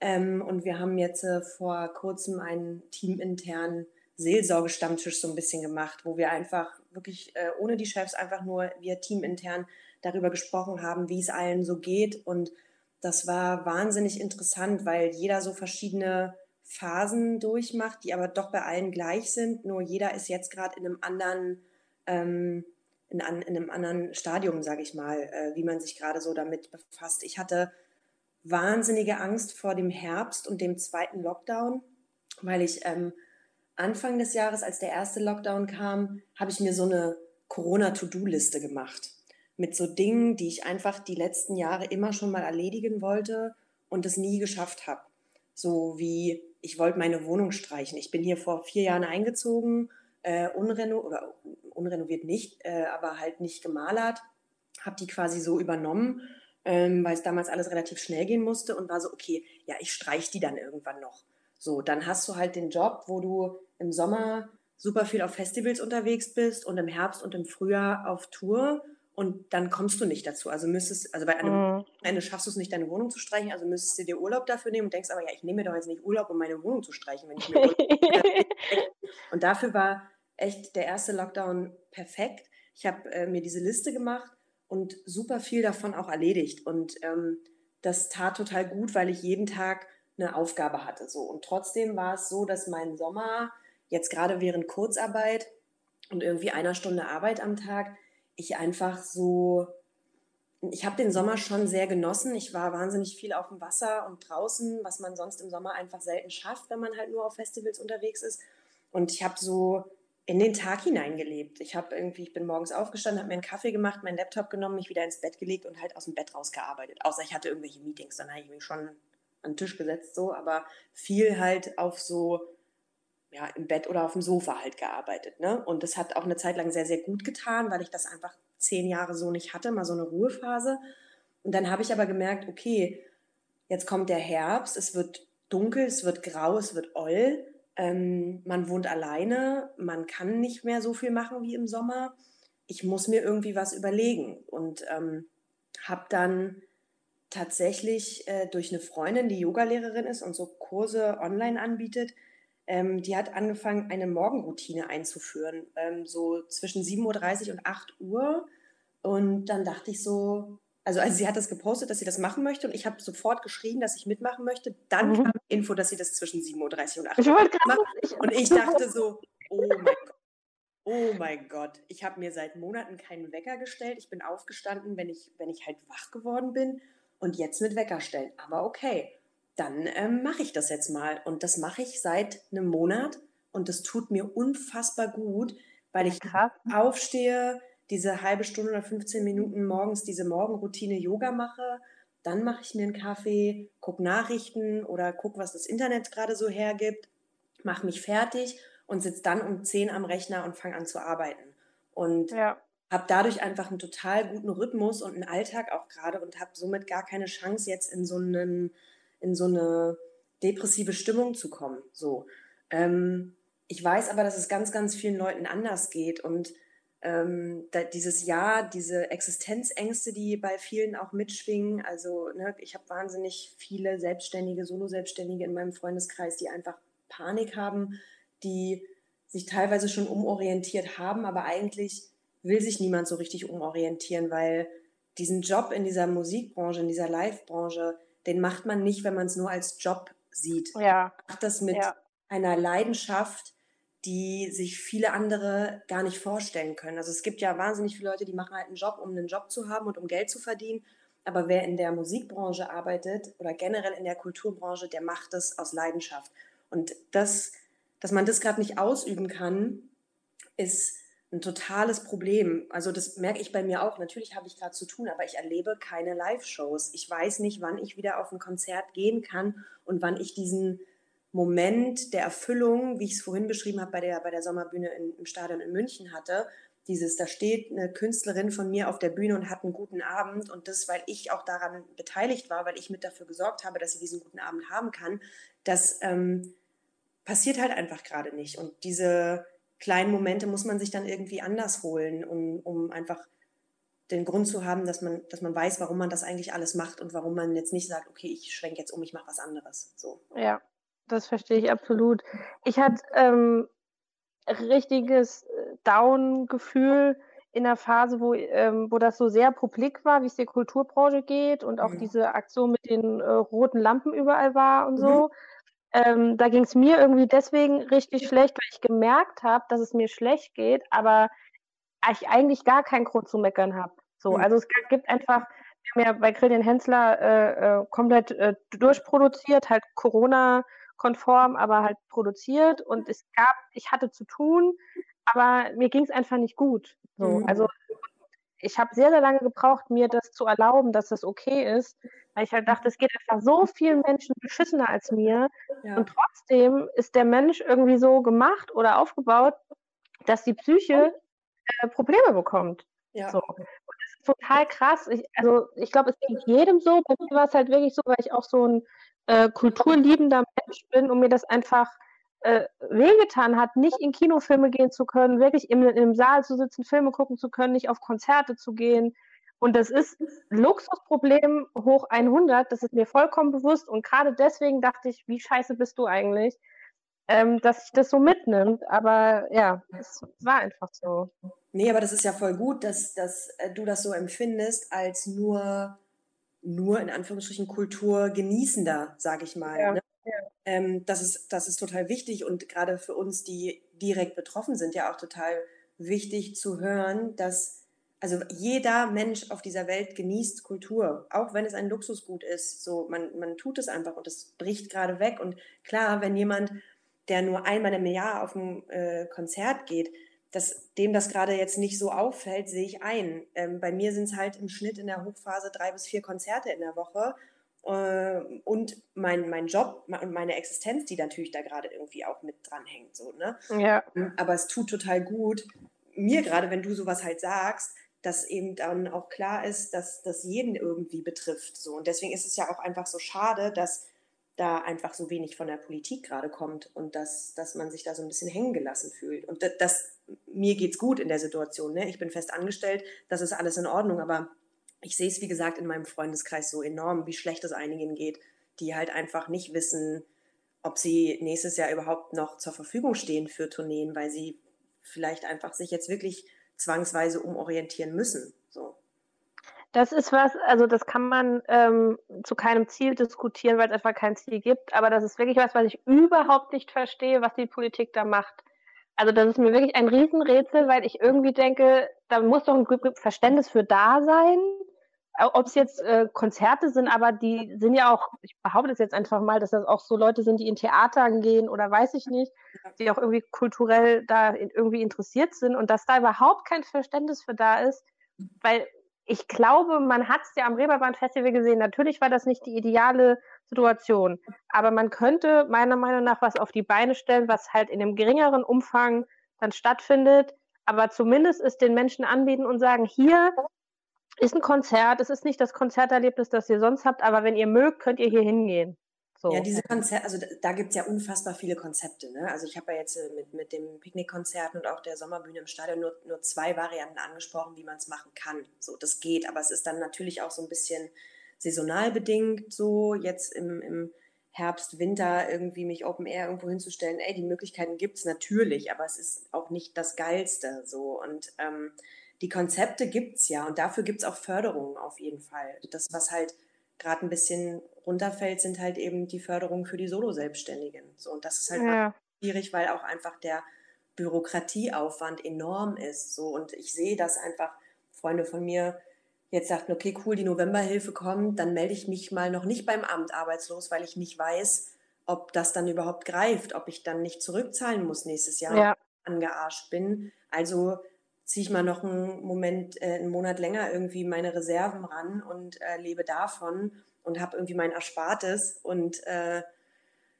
Ähm, und wir haben jetzt äh, vor kurzem einen teaminternen Seelsorgestammtisch so ein bisschen gemacht, wo wir einfach wirklich äh, ohne die Chefs einfach nur wir teamintern darüber gesprochen haben, wie es allen so geht. Und das war wahnsinnig interessant, weil jeder so verschiedene Phasen durchmacht, die aber doch bei allen gleich sind. Nur jeder ist jetzt gerade in einem anderen ähm, in, in einem anderen Stadium, sage ich mal, äh, wie man sich gerade so damit befasst. Ich hatte wahnsinnige Angst vor dem Herbst und dem zweiten Lockdown, weil ich ähm, Anfang des Jahres, als der erste Lockdown kam, habe ich mir so eine Corona-To-Do-Liste gemacht mit so Dingen, die ich einfach die letzten Jahre immer schon mal erledigen wollte und es nie geschafft habe. So wie ich wollte meine Wohnung streichen. Ich bin hier vor vier Jahren eingezogen, äh, unreno oder unrenoviert nicht, äh, aber halt nicht gemalert, habe die quasi so übernommen, ähm, weil es damals alles relativ schnell gehen musste und war so, okay, ja, ich streiche die dann irgendwann noch. So, dann hast du halt den Job, wo du im Sommer super viel auf Festivals unterwegs bist und im Herbst und im Frühjahr auf Tour und dann kommst du nicht dazu. Also müsstest, also bei einem mhm. Ende schaffst du es nicht, deine Wohnung zu streichen, also müsstest du dir Urlaub dafür nehmen und denkst aber, ja, ich nehme mir doch jetzt nicht Urlaub, um meine Wohnung zu streichen, wenn ich mir Und dafür war echt der erste Lockdown perfekt. Ich habe äh, mir diese Liste gemacht und super viel davon auch erledigt. Und ähm, das tat total gut, weil ich jeden Tag eine Aufgabe hatte. So. Und trotzdem war es so, dass mein Sommer, jetzt gerade während Kurzarbeit und irgendwie einer Stunde Arbeit am Tag, ich einfach so, ich habe den Sommer schon sehr genossen. Ich war wahnsinnig viel auf dem Wasser und draußen, was man sonst im Sommer einfach selten schafft, wenn man halt nur auf Festivals unterwegs ist. Und ich habe so in den Tag hineingelebt. Ich habe irgendwie, ich bin morgens aufgestanden, habe mir einen Kaffee gemacht, meinen Laptop genommen, mich wieder ins Bett gelegt und halt aus dem Bett rausgearbeitet. Außer ich hatte irgendwelche Meetings, dann habe ich mich schon an den Tisch gesetzt, so, aber viel halt auf so, ja, im Bett oder auf dem Sofa halt gearbeitet. Ne? Und das hat auch eine Zeit lang sehr, sehr gut getan, weil ich das einfach zehn Jahre so nicht hatte, mal so eine Ruhephase. Und dann habe ich aber gemerkt, okay, jetzt kommt der Herbst, es wird dunkel, es wird grau, es wird oll. Ähm, man wohnt alleine, man kann nicht mehr so viel machen wie im Sommer. Ich muss mir irgendwie was überlegen und ähm, habe dann tatsächlich äh, durch eine Freundin, die Yogalehrerin ist und so Kurse online anbietet, ähm, die hat angefangen, eine Morgenroutine einzuführen, ähm, so zwischen 7.30 Uhr und 8 Uhr. Und dann dachte ich so, also, also sie hat das gepostet, dass sie das machen möchte und ich habe sofort geschrieben, dass ich mitmachen möchte. Dann mhm. kam Info, dass sie das zwischen 7.30 Uhr und 8 Uhr macht. Und ich dachte so, oh mein Gott. Oh mein Gott, ich habe mir seit Monaten keinen Wecker gestellt. Ich bin aufgestanden, wenn ich, wenn ich halt wach geworden bin und jetzt mit Wecker stellen. Aber okay dann ähm, mache ich das jetzt mal. Und das mache ich seit einem Monat und das tut mir unfassbar gut, weil ich Krass. aufstehe, diese halbe Stunde oder 15 Minuten morgens diese Morgenroutine Yoga mache. Dann mache ich mir einen Kaffee, gucke Nachrichten oder gucke, was das Internet gerade so hergibt, mache mich fertig und sitze dann um 10 am Rechner und fange an zu arbeiten. Und ja. habe dadurch einfach einen total guten Rhythmus und einen Alltag auch gerade und habe somit gar keine Chance, jetzt in so einen in so eine depressive Stimmung zu kommen. So. Ähm, ich weiß aber, dass es ganz, ganz vielen Leuten anders geht und ähm, dieses Jahr, diese Existenzängste, die bei vielen auch mitschwingen. Also ne, ich habe wahnsinnig viele Selbstständige, Solo-Selbstständige in meinem Freundeskreis, die einfach Panik haben, die sich teilweise schon umorientiert haben, aber eigentlich will sich niemand so richtig umorientieren, weil diesen Job in dieser Musikbranche, in dieser Live-Branche, den macht man nicht, wenn man es nur als Job sieht. Ja. Man macht das mit ja. einer Leidenschaft, die sich viele andere gar nicht vorstellen können. Also es gibt ja wahnsinnig viele Leute, die machen halt einen Job, um einen Job zu haben und um Geld zu verdienen. Aber wer in der Musikbranche arbeitet oder generell in der Kulturbranche, der macht das aus Leidenschaft. Und das, dass man das gerade nicht ausüben kann, ist ein totales Problem. Also das merke ich bei mir auch. Natürlich habe ich gerade zu tun, aber ich erlebe keine Live-Shows. Ich weiß nicht, wann ich wieder auf ein Konzert gehen kann und wann ich diesen Moment der Erfüllung, wie ich es vorhin beschrieben habe bei der, bei der Sommerbühne in, im Stadion in München hatte. Dieses, da steht eine Künstlerin von mir auf der Bühne und hat einen guten Abend und das, weil ich auch daran beteiligt war, weil ich mit dafür gesorgt habe, dass sie diesen guten Abend haben kann, das ähm, passiert halt einfach gerade nicht. Und diese, kleinen Momente muss man sich dann irgendwie anders holen, um, um einfach den Grund zu haben, dass man, dass man weiß, warum man das eigentlich alles macht und warum man jetzt nicht sagt, okay, ich schwenke jetzt um, ich mache was anderes. So. Ja, das verstehe ich absolut. Ich hatte ähm, richtiges äh, Down-Gefühl in der Phase, wo, ähm, wo das so sehr publik war, wie es der Kulturbranche geht und auch mhm. diese Aktion mit den äh, roten Lampen überall war und mhm. Ähm, da ging es mir irgendwie deswegen richtig schlecht, weil ich gemerkt habe, dass es mir schlecht geht, aber ich eigentlich gar keinen Grund zu meckern habe. So, mhm. also es gibt einfach wir haben ja bei Grillian Hensler äh, äh, komplett äh, durchproduziert, halt Corona-konform, aber halt produziert. Und es gab, ich hatte zu tun, aber mir ging es einfach nicht gut. So. Mhm. Also ich habe sehr, sehr lange gebraucht, mir das zu erlauben, dass das okay ist, weil ich halt dachte, es geht einfach so vielen Menschen beschissener als mir. Ja. Und trotzdem ist der Mensch irgendwie so gemacht oder aufgebaut, dass die Psyche äh, Probleme bekommt. Ja. So. Und das ist total krass. Ich, also ich glaube, es geht jedem so. Bei mir war es halt wirklich so, weil ich auch so ein äh, kulturliebender Mensch bin und mir das einfach äh, wehgetan hat, nicht in Kinofilme gehen zu können, wirklich im, im Saal zu sitzen, Filme gucken zu können, nicht auf Konzerte zu gehen. Und das ist Luxusproblem hoch 100, das ist mir vollkommen bewusst. Und gerade deswegen dachte ich, wie scheiße bist du eigentlich, ähm, dass sich das so mitnimmt. Aber ja, es war einfach so. Nee, aber das ist ja voll gut, dass, dass äh, du das so empfindest als nur, nur in Anführungsstrichen Kultur genießender, sage ich mal. Ja. Ne? Ähm, das, ist, das ist total wichtig und gerade für uns, die direkt betroffen sind, ja auch total wichtig zu hören, dass also jeder Mensch auf dieser Welt genießt Kultur, auch wenn es ein Luxusgut ist. So, man, man tut es einfach und es bricht gerade weg. Und klar, wenn jemand, der nur einmal im Jahr auf ein äh, Konzert geht, dass dem das gerade jetzt nicht so auffällt, sehe ich ein. Ähm, bei mir sind es halt im Schnitt in der Hochphase drei bis vier Konzerte in der Woche und mein, mein Job und meine Existenz, die natürlich da gerade irgendwie auch mit dranhängt. So, ne? Ja. Aber es tut total gut, mir gerade, wenn du sowas halt sagst, dass eben dann auch klar ist, dass das jeden irgendwie betrifft. So. Und deswegen ist es ja auch einfach so schade, dass da einfach so wenig von der Politik gerade kommt und dass, dass man sich da so ein bisschen hängen gelassen fühlt. Und das, das mir geht's gut in der Situation. Ne? Ich bin fest angestellt, das ist alles in Ordnung, aber ich sehe es, wie gesagt, in meinem Freundeskreis so enorm, wie schlecht es einigen geht, die halt einfach nicht wissen, ob sie nächstes Jahr überhaupt noch zur Verfügung stehen für Tourneen, weil sie vielleicht einfach sich jetzt wirklich zwangsweise umorientieren müssen. So. Das ist was, also das kann man ähm, zu keinem Ziel diskutieren, weil es einfach kein Ziel gibt. Aber das ist wirklich was, was ich überhaupt nicht verstehe, was die Politik da macht. Also das ist mir wirklich ein Riesenrätsel, weil ich irgendwie denke, da muss doch ein Verständnis für da sein ob es jetzt äh, Konzerte sind, aber die sind ja auch, ich behaupte es jetzt einfach mal, dass das auch so Leute sind, die in Theatern gehen oder weiß ich nicht, die auch irgendwie kulturell da in, irgendwie interessiert sind und dass da überhaupt kein Verständnis für da ist, weil ich glaube, man hat es ja am Reeperbahn Festival gesehen. Natürlich war das nicht die ideale Situation, aber man könnte meiner Meinung nach was auf die Beine stellen, was halt in einem geringeren Umfang dann stattfindet, aber zumindest es den Menschen anbieten und sagen, hier ist ein Konzert, es ist nicht das Konzerterlebnis, das ihr sonst habt, aber wenn ihr mögt, könnt ihr hier hingehen. So. Ja, diese Konzerte, also da, da gibt es ja unfassbar viele Konzepte. Ne? Also ich habe ja jetzt äh, mit, mit dem Picknickkonzert und auch der Sommerbühne im Stadion nur, nur zwei Varianten angesprochen, wie man es machen kann. So, das geht, aber es ist dann natürlich auch so ein bisschen saisonal bedingt, so jetzt im, im Herbst, Winter irgendwie mich Open Air irgendwo hinzustellen. Ey, die Möglichkeiten gibt es natürlich, aber es ist auch nicht das Geilste. So und ähm, die Konzepte gibt es ja und dafür gibt es auch Förderungen auf jeden Fall. Das, was halt gerade ein bisschen runterfällt, sind halt eben die Förderungen für die Solo-Selbstständigen. So, und das ist halt ja. schwierig, weil auch einfach der Bürokratieaufwand enorm ist. So, und ich sehe, dass einfach Freunde von mir jetzt sagten, okay, cool, die Novemberhilfe kommt, dann melde ich mich mal noch nicht beim Amt arbeitslos, weil ich nicht weiß, ob das dann überhaupt greift, ob ich dann nicht zurückzahlen muss nächstes Jahr, ja. angearscht bin. Also ziehe ich mal noch einen Moment, äh, einen Monat länger irgendwie meine Reserven ran und äh, lebe davon und habe irgendwie mein Erspartes und äh,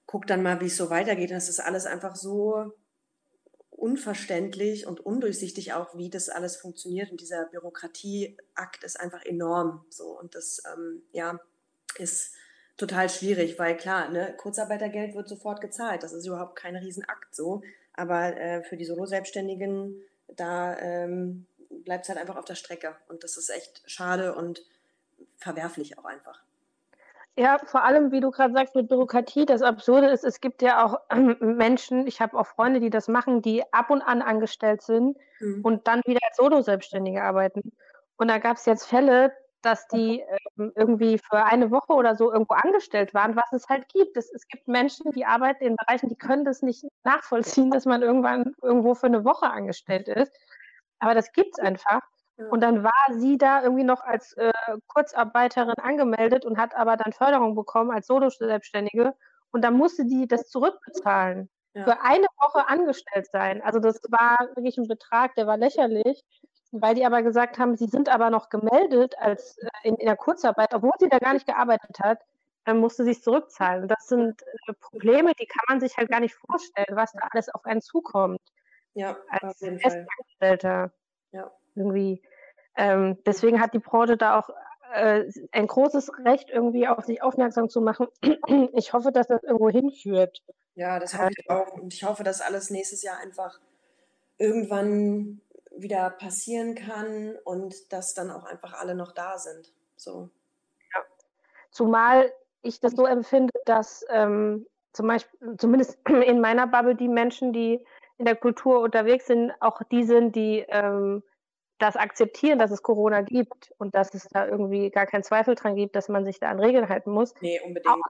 gucke dann mal, wie es so weitergeht. Das ist alles einfach so unverständlich und undurchsichtig auch, wie das alles funktioniert. Und dieser Bürokratieakt ist einfach enorm. So und das ähm, ja ist total schwierig, weil klar, ne, Kurzarbeitergeld wird sofort gezahlt. Das ist überhaupt kein Riesenakt so. Aber äh, für die Solo-Selbstständigen da ähm, bleibt es halt einfach auf der Strecke. Und das ist echt schade und verwerflich auch einfach. Ja, vor allem, wie du gerade sagst, mit Bürokratie, das Absurde ist, es gibt ja auch äh, Menschen, ich habe auch Freunde, die das machen, die ab und an angestellt sind mhm. und dann wieder als Solo-Selbstständige arbeiten. Und da gab es jetzt Fälle, dass die ähm, irgendwie für eine Woche oder so irgendwo angestellt waren, was es halt gibt. Es, es gibt Menschen, die arbeiten in Bereichen, die können das nicht nachvollziehen, dass man irgendwann irgendwo für eine Woche angestellt ist. Aber das gibt es einfach. Und dann war sie da irgendwie noch als äh, Kurzarbeiterin angemeldet und hat aber dann Förderung bekommen als Solo-Selbstständige. Und dann musste die das zurückbezahlen. Ja. Für eine Woche angestellt sein. Also das war wirklich ein Betrag, der war lächerlich. Weil die aber gesagt haben, sie sind aber noch gemeldet als äh, in, in der Kurzarbeit, obwohl sie da gar nicht gearbeitet hat, dann musste sie es zurückzahlen. Das sind äh, Probleme, die kann man sich halt gar nicht vorstellen, was da alles auf einen zukommt. Ja, als Festangestellter. Ja. Irgendwie. Ähm, deswegen hat die Branche da auch äh, ein großes Recht, irgendwie auf sich aufmerksam zu machen. Ich hoffe, dass das irgendwo hinführt. Ja, das hoffe ich auch. Und ich hoffe, dass alles nächstes Jahr einfach irgendwann wieder passieren kann und dass dann auch einfach alle noch da sind. So. Ja. Zumal ich das so empfinde, dass ähm, zum Beispiel, zumindest in meiner Bubble, die Menschen, die in der Kultur unterwegs sind, auch die sind, die ähm, das akzeptieren, dass es Corona gibt und dass es da irgendwie gar keinen Zweifel dran gibt, dass man sich da an Regeln halten muss. Nee, unbedingt. Auch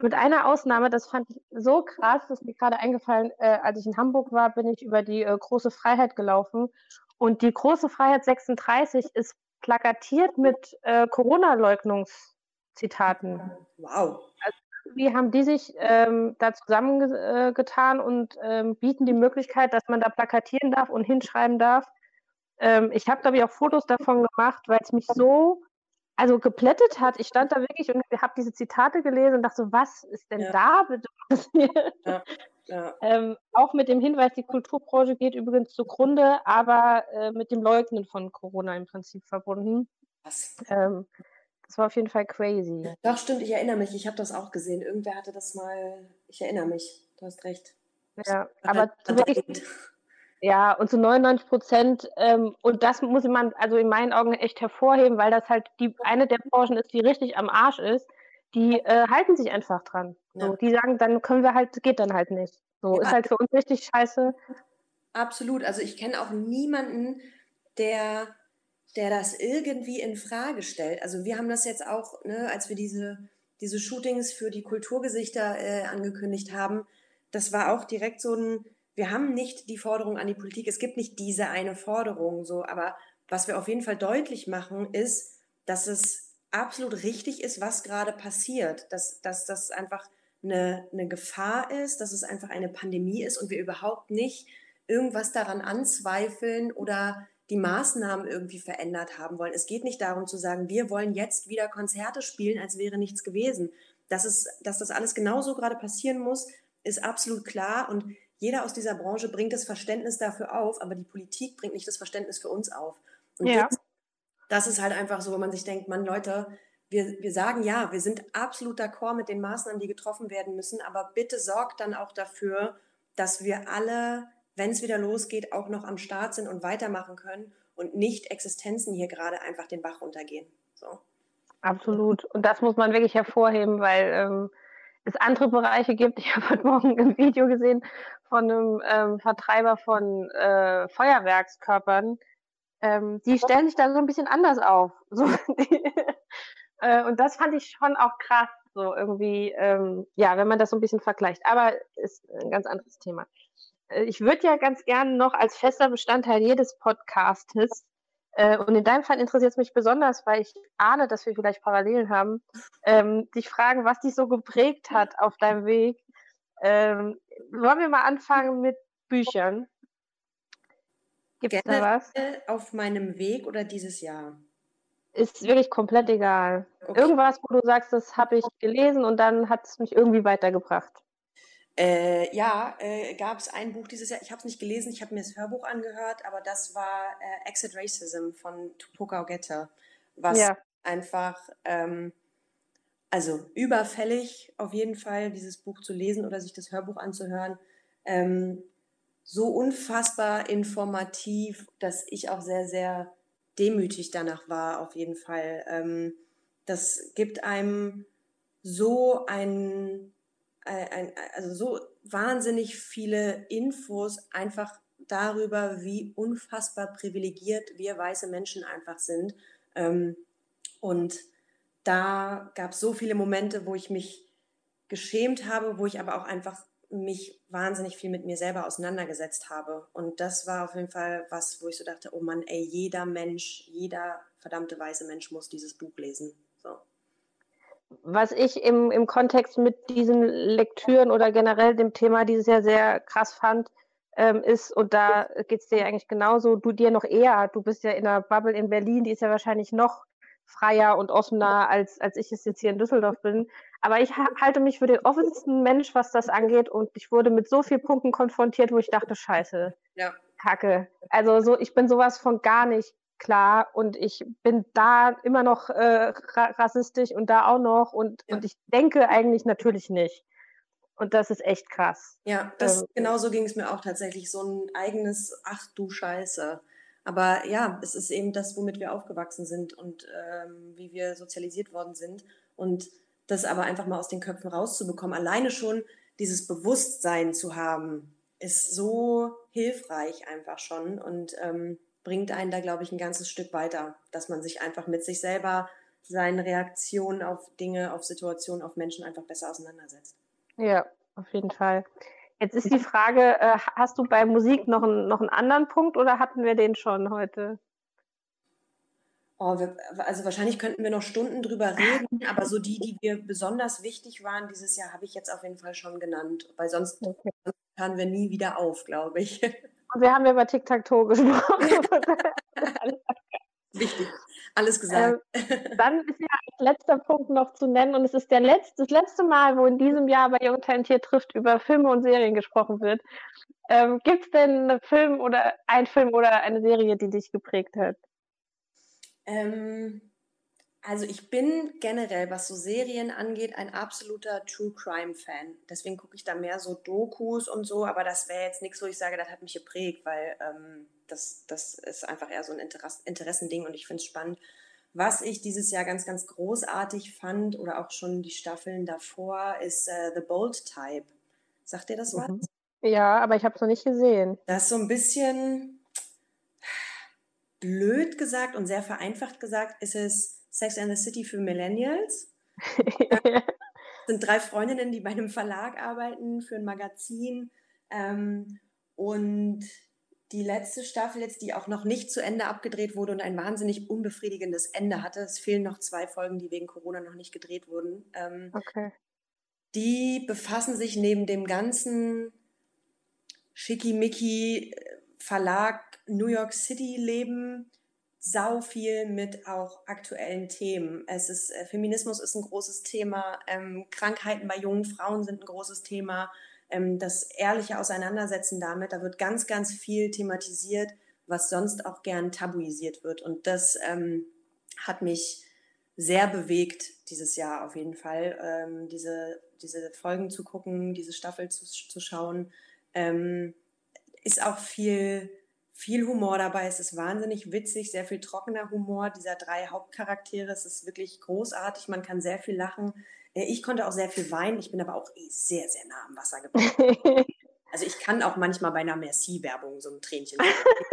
mit einer Ausnahme, das fand ich so krass, das ist mir gerade eingefallen, äh, als ich in Hamburg war, bin ich über die äh, große Freiheit gelaufen. Und die große Freiheit 36 ist plakatiert mit äh, Corona-Leugnungszitaten. Wow. Also, wie haben die sich ähm, da zusammengetan und ähm, bieten die Möglichkeit, dass man da plakatieren darf und hinschreiben darf. Ähm, ich habe, glaube ich, auch Fotos davon gemacht, weil es mich so also geplättet hat. Ich stand da wirklich und habe diese Zitate gelesen und dachte so, was ist denn ja. da bitte passiert? Ja. Ja. Ähm, auch mit dem Hinweis, die Kulturbranche geht übrigens zugrunde, aber äh, mit dem Leugnen von Corona im Prinzip verbunden. Was? Ähm, das war auf jeden Fall crazy. Doch, stimmt, ich erinnere mich. Ich habe das auch gesehen. Irgendwer hatte das mal. Ich erinnere mich. Du hast recht. Ja, aber zu wirklich, ja, und zu 99 Prozent, ähm, und das muss man also in meinen Augen echt hervorheben, weil das halt die eine der Branchen ist, die richtig am Arsch ist, die äh, halten sich einfach dran. So, ja. Die sagen, dann können wir halt, geht dann halt nicht. So, ja. ist halt für uns richtig scheiße. Absolut. Also ich kenne auch niemanden, der, der das irgendwie in Frage stellt. Also wir haben das jetzt auch, ne, als wir diese, diese Shootings für die Kulturgesichter äh, angekündigt haben, das war auch direkt so ein, wir haben nicht die Forderung an die Politik, es gibt nicht diese eine Forderung, so, aber was wir auf jeden Fall deutlich machen, ist, dass es absolut richtig ist, was gerade passiert, dass, dass das einfach eine, eine Gefahr ist, dass es einfach eine Pandemie ist und wir überhaupt nicht irgendwas daran anzweifeln oder die Maßnahmen irgendwie verändert haben wollen. Es geht nicht darum zu sagen, wir wollen jetzt wieder Konzerte spielen, als wäre nichts gewesen. Dass, es, dass das alles genauso gerade passieren muss, ist absolut klar und jeder aus dieser Branche bringt das Verständnis dafür auf, aber die Politik bringt nicht das Verständnis für uns auf. Und ja. das, das ist halt einfach so, wenn man sich denkt, man Leute, wir, wir sagen ja, wir sind absolut d'accord mit den Maßnahmen, die getroffen werden müssen, aber bitte sorgt dann auch dafür, dass wir alle, wenn es wieder losgeht, auch noch am Start sind und weitermachen können und nicht Existenzen hier gerade einfach den Bach runtergehen. So. Absolut. Und das muss man wirklich hervorheben, weil ähm, es andere Bereiche gibt. Ich habe heute Morgen ein Video gesehen von einem ähm, Vertreiber von äh, Feuerwerkskörpern. Ähm, die stellen sich da so ein bisschen anders auf. So, die, äh, und das fand ich schon auch krass, so irgendwie, ähm, ja, wenn man das so ein bisschen vergleicht. Aber ist ein ganz anderes Thema. Äh, ich würde ja ganz gerne noch als fester Bestandteil jedes Podcastes äh, und in deinem Fall interessiert es mich besonders, weil ich ahne, dass wir vielleicht Parallelen haben, ähm, dich fragen, was dich so geprägt hat auf deinem Weg. Ähm, wollen wir mal anfangen mit Büchern? Gibt es da was? Auf meinem Weg oder dieses Jahr? Ist wirklich komplett egal. Okay. Irgendwas, wo du sagst, das habe ich gelesen und dann hat es mich irgendwie weitergebracht. Äh, ja, äh, gab es ein Buch dieses Jahr, ich habe es nicht gelesen, ich habe mir das Hörbuch angehört, aber das war äh, Exit Racism von Tupoka Ogette, was ja. einfach, ähm, also überfällig auf jeden Fall, dieses Buch zu lesen oder sich das Hörbuch anzuhören. Ähm, so unfassbar informativ, dass ich auch sehr, sehr demütig danach war, auf jeden Fall. Ähm, das gibt einem so ein ein, also so wahnsinnig viele Infos einfach darüber, wie unfassbar privilegiert wir weiße Menschen einfach sind. Ähm, und da gab es so viele Momente, wo ich mich geschämt habe, wo ich aber auch einfach mich wahnsinnig viel mit mir selber auseinandergesetzt habe. Und das war auf jeden Fall was, wo ich so dachte, oh Mann, ey, jeder Mensch, jeder verdammte weiße Mensch muss dieses Buch lesen. So. Was ich im, im Kontext mit diesen Lektüren oder generell dem Thema dieses Jahr sehr krass fand, ähm, ist, und da geht es dir eigentlich genauso, du dir noch eher, du bist ja in der Bubble in Berlin, die ist ja wahrscheinlich noch freier und offener, als, als ich es jetzt hier in Düsseldorf bin. Aber ich halte mich für den offensten Mensch, was das angeht. Und ich wurde mit so vielen Punkten konfrontiert, wo ich dachte, scheiße, ja. Kacke. Also so, ich bin sowas von gar nicht klar und ich bin da immer noch äh, rassistisch und da auch noch und, ja. und ich denke eigentlich natürlich nicht. Und das ist echt krass. Ja, das ähm, genau so ging es mir auch tatsächlich. So ein eigenes, ach du Scheiße. Aber ja, es ist eben das, womit wir aufgewachsen sind und ähm, wie wir sozialisiert worden sind. Und das aber einfach mal aus den Köpfen rauszubekommen, alleine schon dieses Bewusstsein zu haben, ist so hilfreich einfach schon und ähm, bringt einen da, glaube ich, ein ganzes Stück weiter, dass man sich einfach mit sich selber, seinen Reaktionen auf Dinge, auf Situationen, auf Menschen einfach besser auseinandersetzt. Ja, auf jeden Fall. Jetzt ist die Frage, äh, hast du bei Musik noch, ein, noch einen anderen Punkt oder hatten wir den schon heute? Oh, wir, also wahrscheinlich könnten wir noch Stunden drüber reden, aber so die, die mir besonders wichtig waren dieses Jahr, habe ich jetzt auf jeden Fall schon genannt, weil sonst okay. hören wir nie wieder auf, glaube ich. Und wir haben ja über Tic-Tac-Toe gesprochen. Wichtig. Alles gesagt. Ähm, dann ist ja als letzter Punkt noch zu nennen, und es ist der letzte, das letzte Mal, wo in diesem Jahr bei Jung Talentiert trifft über Filme und Serien gesprochen wird. Ähm, Gibt es denn einen Film oder ein Film oder eine Serie, die dich geprägt hat? Ähm, also ich bin generell, was so Serien angeht, ein absoluter True Crime Fan. Deswegen gucke ich da mehr so Dokus und so, aber das wäre jetzt nichts, wo ich sage, das hat mich geprägt, weil ähm, das, das ist einfach eher so ein Interess Interessending und ich finde es spannend. Was ich dieses Jahr ganz, ganz großartig fand oder auch schon die Staffeln davor, ist äh, The Bold Type. Sagt ihr das was? Mhm. Ja, aber ich habe es noch nicht gesehen. Das ist so ein bisschen blöd gesagt und sehr vereinfacht gesagt, ist es Sex and the City für Millennials. äh, sind drei Freundinnen, die bei einem Verlag arbeiten, für ein Magazin. Ähm, und die letzte Staffel jetzt, die auch noch nicht zu Ende abgedreht wurde und ein wahnsinnig unbefriedigendes Ende hatte. Es fehlen noch zwei Folgen, die wegen Corona noch nicht gedreht wurden. Ähm, okay. Die befassen sich neben dem ganzen Schickimicki Verlag New York City Leben sau viel mit auch aktuellen Themen. Es ist, äh, Feminismus ist ein großes Thema, ähm, Krankheiten bei jungen Frauen sind ein großes Thema, ähm, das ehrliche Auseinandersetzen damit, da wird ganz, ganz viel thematisiert, was sonst auch gern tabuisiert wird. Und das ähm, hat mich sehr bewegt dieses Jahr auf jeden Fall, ähm, diese, diese Folgen zu gucken, diese Staffel zu, zu schauen. Ähm, ist auch viel viel Humor dabei. Es ist wahnsinnig witzig, sehr viel trockener Humor dieser drei Hauptcharaktere. Es ist wirklich großartig. Man kann sehr viel lachen. Äh, ich konnte auch sehr viel weinen. Ich bin aber auch eh sehr, sehr nah am Wasser geblieben. also ich kann auch manchmal bei einer Merci-Werbung so ein Tränchen.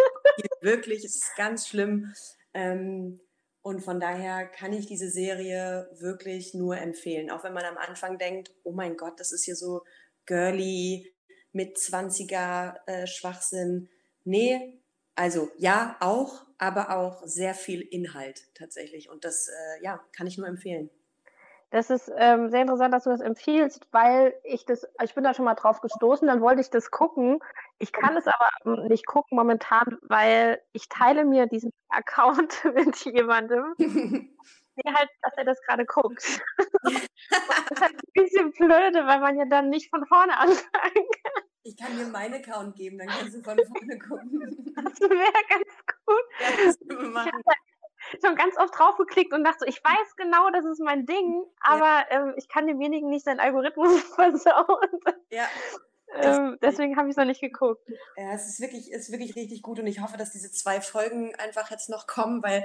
wirklich, es ist ganz schlimm. Ähm, und von daher kann ich diese Serie wirklich nur empfehlen. Auch wenn man am Anfang denkt, oh mein Gott, das ist hier so girly mit 20er äh, Schwachsinn Nee, also ja, auch, aber auch sehr viel Inhalt tatsächlich. Und das, äh, ja, kann ich nur empfehlen. Das ist ähm, sehr interessant, dass du das empfiehlst, weil ich das, ich bin da schon mal drauf gestoßen, dann wollte ich das gucken. Ich kann es aber nicht gucken momentan, weil ich teile mir diesen Account mit jemandem, der halt, dass er das gerade guckt. das ist halt ein bisschen blöde, weil man ja dann nicht von vorne anfangen kann. Ich kann dir meinen Account geben, dann kannst du von vorne gucken. Das wäre ganz gut. Ja, das können wir machen. Ich habe schon ganz oft drauf geklickt und dachte ich weiß genau, das ist mein Ding, aber ja. ähm, ich kann demjenigen nicht seinen Algorithmus versauen. Ja. Ähm, deswegen habe ich es noch nicht geguckt. Ja, es ist wirklich, ist wirklich richtig gut und ich hoffe, dass diese zwei Folgen einfach jetzt noch kommen, weil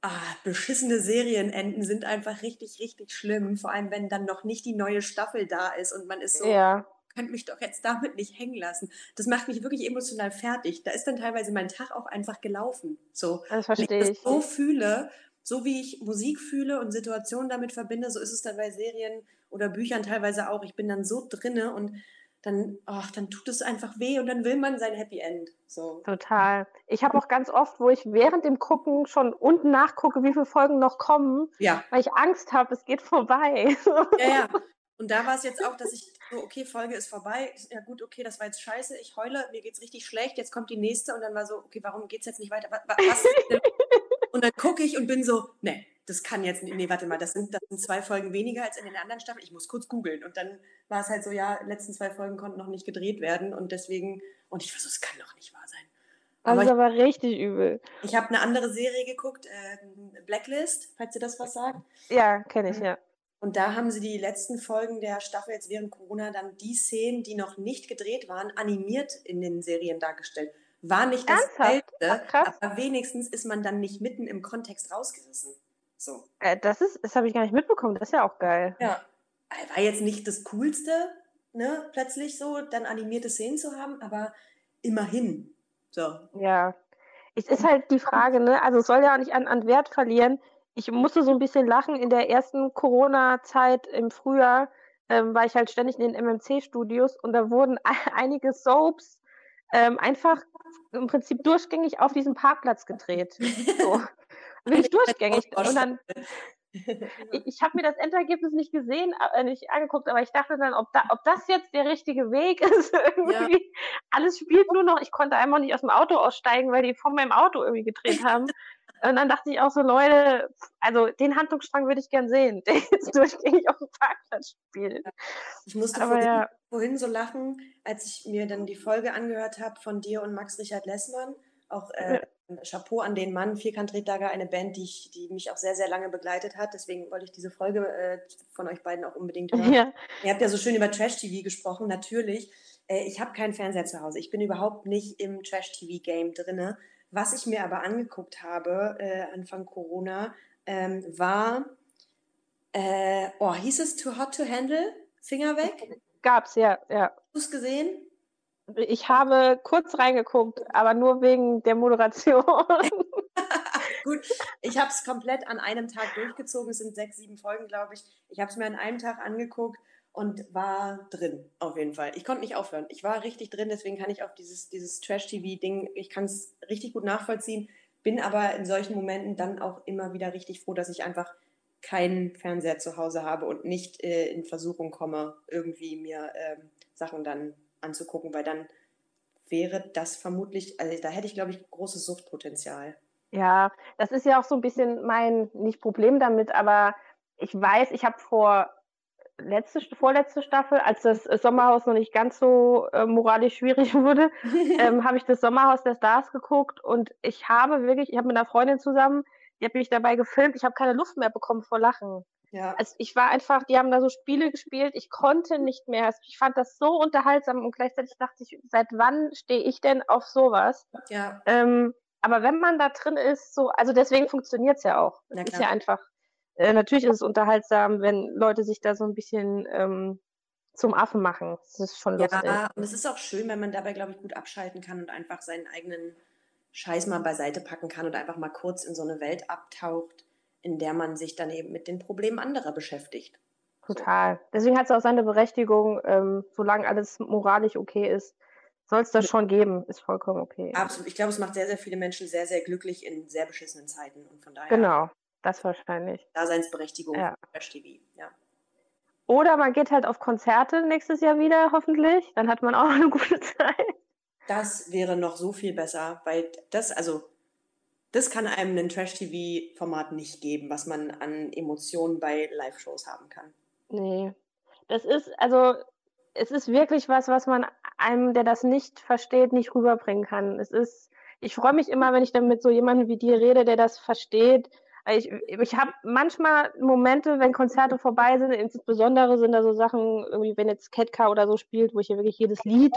ah, beschissene Serienenden sind einfach richtig, richtig schlimm. Vor allem, wenn dann noch nicht die neue Staffel da ist und man ist so, ja könnt mich doch jetzt damit nicht hängen lassen. Das macht mich wirklich emotional fertig. Da ist dann teilweise mein Tag auch einfach gelaufen. So, das verstehe ich. ich so fühle, so wie ich Musik fühle und Situationen damit verbinde, so ist es dann bei Serien oder Büchern teilweise auch. Ich bin dann so drinne und dann, ach, dann tut es einfach weh und dann will man sein Happy End. So. Total. Ich habe auch ganz oft, wo ich während dem Gucken schon unten nachgucke, wie viele Folgen noch kommen, ja. weil ich Angst habe, es geht vorbei. Ja, ja. Und da war es jetzt auch, dass ich so, okay, Folge ist vorbei. Ja gut, okay, das war jetzt scheiße. Ich heule, mir geht's richtig schlecht. Jetzt kommt die nächste und dann war so, okay, warum geht's jetzt nicht weiter? Was, was und dann gucke ich und bin so, nee, das kann jetzt, nee, warte mal, das sind, das sind zwei Folgen weniger als in den anderen Staffeln. Ich muss kurz googeln. Und dann war es halt so, ja, letzten zwei Folgen konnten noch nicht gedreht werden und deswegen, und ich war so, es kann doch nicht wahr sein. Aber also aber richtig übel. Ich habe eine andere Serie geguckt, äh, Blacklist, falls ihr das was sagt. Ja, kenne ich, ja. Und da haben sie die letzten Folgen der Staffel jetzt während Corona dann die Szenen, die noch nicht gedreht waren, animiert in den Serien dargestellt. War nicht das Beste, aber wenigstens ist man dann nicht mitten im Kontext rausgerissen. So. Äh, das ist, das habe ich gar nicht mitbekommen. Das ist ja auch geil. Ja, war jetzt nicht das Coolste, ne, plötzlich so dann animierte Szenen zu haben, aber immerhin. So. Ja. Es ist halt die Frage, ne? Also es soll ja auch nicht an, an Wert verlieren. Ich musste so ein bisschen lachen in der ersten Corona-Zeit im Frühjahr, ähm, war ich halt ständig in den MMC-Studios und da wurden einige Soaps ähm, einfach im Prinzip durchgängig auf diesem Parkplatz gedreht. So. Wirklich durchgängig. Und dann, ich, ich habe mir das Endergebnis nicht gesehen, äh, nicht angeguckt, aber ich dachte dann, ob, da, ob das jetzt der richtige Weg ist. irgendwie. Ja. Alles spielt nur noch. Ich konnte einfach nicht aus dem Auto aussteigen, weil die von meinem Auto irgendwie gedreht haben. Und dann dachte ich auch so, Leute, also den Handlungsstrang würde ich gern sehen, der jetzt durchgängig auf dem Parkplatz spielt. Ich musste vorhin, ja. vorhin, so lachen, als ich mir dann die Folge angehört habe von dir und Max Richard Lessmann. Auch äh, Chapeau an den Mann, Vierkant Reddagger, eine Band, die, ich, die mich auch sehr, sehr lange begleitet hat. Deswegen wollte ich diese Folge äh, von euch beiden auch unbedingt hören. Ja. Ihr habt ja so schön über Trash-TV gesprochen, natürlich. Äh, ich habe keinen Fernseher zu Hause. Ich bin überhaupt nicht im Trash-TV-Game drinne. Was ich mir aber angeguckt habe, äh, Anfang Corona, ähm, war, äh, oh, hieß es Too Hot to Handle? Finger weg? Gab's, ja, ja. Hast du es gesehen? Ich habe kurz reingeguckt, aber nur wegen der Moderation. Gut, ich habe es komplett an einem Tag durchgezogen. Es sind sechs, sieben Folgen, glaube ich. Ich habe es mir an einem Tag angeguckt und war drin, auf jeden Fall. Ich konnte nicht aufhören. Ich war richtig drin, deswegen kann ich auch dieses, dieses Trash-TV-Ding, ich kann es richtig gut nachvollziehen, bin aber in solchen Momenten dann auch immer wieder richtig froh, dass ich einfach keinen Fernseher zu Hause habe und nicht äh, in Versuchung komme, irgendwie mir äh, Sachen dann anzugucken, weil dann wäre das vermutlich, also da hätte ich, glaube ich, großes Suchtpotenzial. Ja, das ist ja auch so ein bisschen mein, nicht Problem damit, aber ich weiß, ich habe vor letzte, vorletzte Staffel, als das Sommerhaus noch nicht ganz so äh, moralisch schwierig wurde, ähm, habe ich das Sommerhaus der Stars geguckt und ich habe wirklich, ich habe mit einer Freundin zusammen, die hat mich dabei gefilmt, ich habe keine Luft mehr bekommen vor Lachen. Ja. Also ich war einfach, die haben da so Spiele gespielt, ich konnte nicht mehr. Also ich fand das so unterhaltsam und gleichzeitig dachte ich, seit wann stehe ich denn auf sowas? Ja. Ähm, aber wenn man da drin ist, so, also deswegen funktioniert es ja auch. Es ist ja einfach äh, natürlich ist es unterhaltsam, wenn Leute sich da so ein bisschen ähm, zum Affen machen. Das ist schon lustig. Ja, und es ist auch schön, wenn man dabei, glaube ich, gut abschalten kann und einfach seinen eigenen Scheiß mal beiseite packen kann und einfach mal kurz in so eine Welt abtaucht, in der man sich dann eben mit den Problemen anderer beschäftigt. Total. Deswegen hat es auch seine Berechtigung, ähm, solange alles moralisch okay ist, soll es das schon geben, ist vollkommen okay. Absolut. Ich glaube, es macht sehr, sehr viele Menschen sehr, sehr glücklich in sehr beschissenen Zeiten und von daher. Genau. Das wahrscheinlich. Daseinsberechtigung ja. Trash TV, ja. Oder man geht halt auf Konzerte nächstes Jahr wieder, hoffentlich. Dann hat man auch eine gute Zeit. Das wäre noch so viel besser, weil das, also, das kann einem ein Trash-TV-Format nicht geben, was man an Emotionen bei Live-Shows haben kann. Nee. Das ist, also, es ist wirklich was, was man einem, der das nicht versteht, nicht rüberbringen kann. Es ist, ich freue mich immer, wenn ich dann mit so jemandem wie dir rede, der das versteht ich, ich habe manchmal Momente, wenn Konzerte vorbei sind, insbesondere sind da so Sachen, irgendwie, wenn jetzt Ketka oder so spielt, wo ich ja wirklich jedes Lied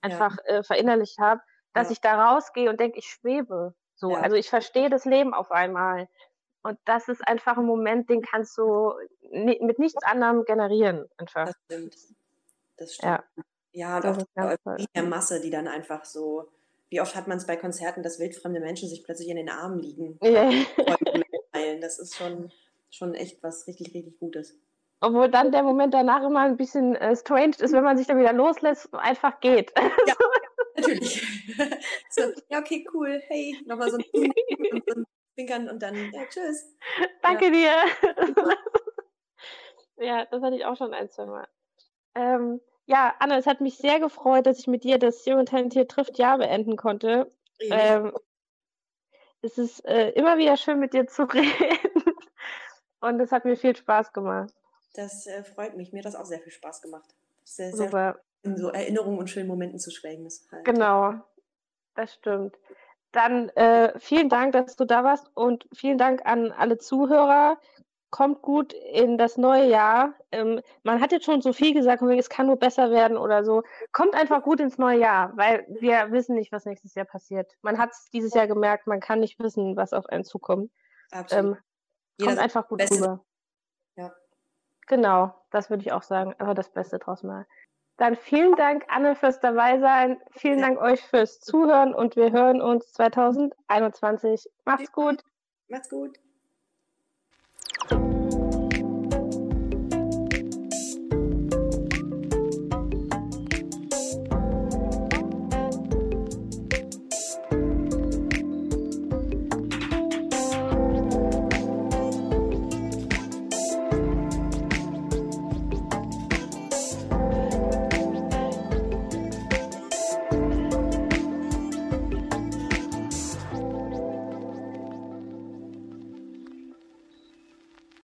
einfach ja. äh, verinnerlicht habe, dass ja. ich da rausgehe und denke, ich schwebe. So, ja. also ich verstehe das Leben auf einmal. Und das ist einfach ein Moment, den kannst du mit nichts anderem generieren. Einfach. Das stimmt. Das stimmt. Ja, ja und auch die der Masse, die dann einfach so, wie oft hat man es bei Konzerten, dass wildfremde Menschen sich plötzlich in den Armen liegen. Ja. teilen. Das ist schon, schon echt was richtig, richtig Gutes. Obwohl dann der Moment danach immer ein bisschen äh, strange ist, wenn man sich dann wieder loslässt und einfach geht. Ja, natürlich. so, ja, okay, cool. Hey, nochmal so ein und so ein Zwinkern und dann, ja, tschüss. Danke ja. dir. ja, das hatte ich auch schon ein, zwei Mal. Ähm, ja, Anna, es hat mich sehr gefreut, dass ich mit dir das Jung Talentiert trifft Jahr beenden konnte. Ähm, es ist äh, immer wieder schön, mit dir zu reden. Und es hat mir viel Spaß gemacht. Das äh, freut mich. Mir hat das auch sehr viel Spaß gemacht. Sehr, sehr Super. In so Erinnerungen und schönen Momenten zu schwelgen. Halt. Genau, das stimmt. Dann äh, vielen Dank, dass du da warst und vielen Dank an alle Zuhörer. Kommt gut in das neue Jahr. Ähm, man hat jetzt schon so viel gesagt, es kann nur besser werden oder so. Kommt einfach gut ins neue Jahr, weil wir wissen nicht, was nächstes Jahr passiert. Man hat es dieses Jahr gemerkt, man kann nicht wissen, was auf einen zukommt. Absolut. Ähm, kommt einfach gut Beste. rüber. Ja. Genau, das würde ich auch sagen. Aber das Beste draus mal. Dann vielen Dank, Anne, fürs Dabeisein. Vielen Dank euch fürs Zuhören und wir hören uns 2021. Macht's gut. Macht's gut.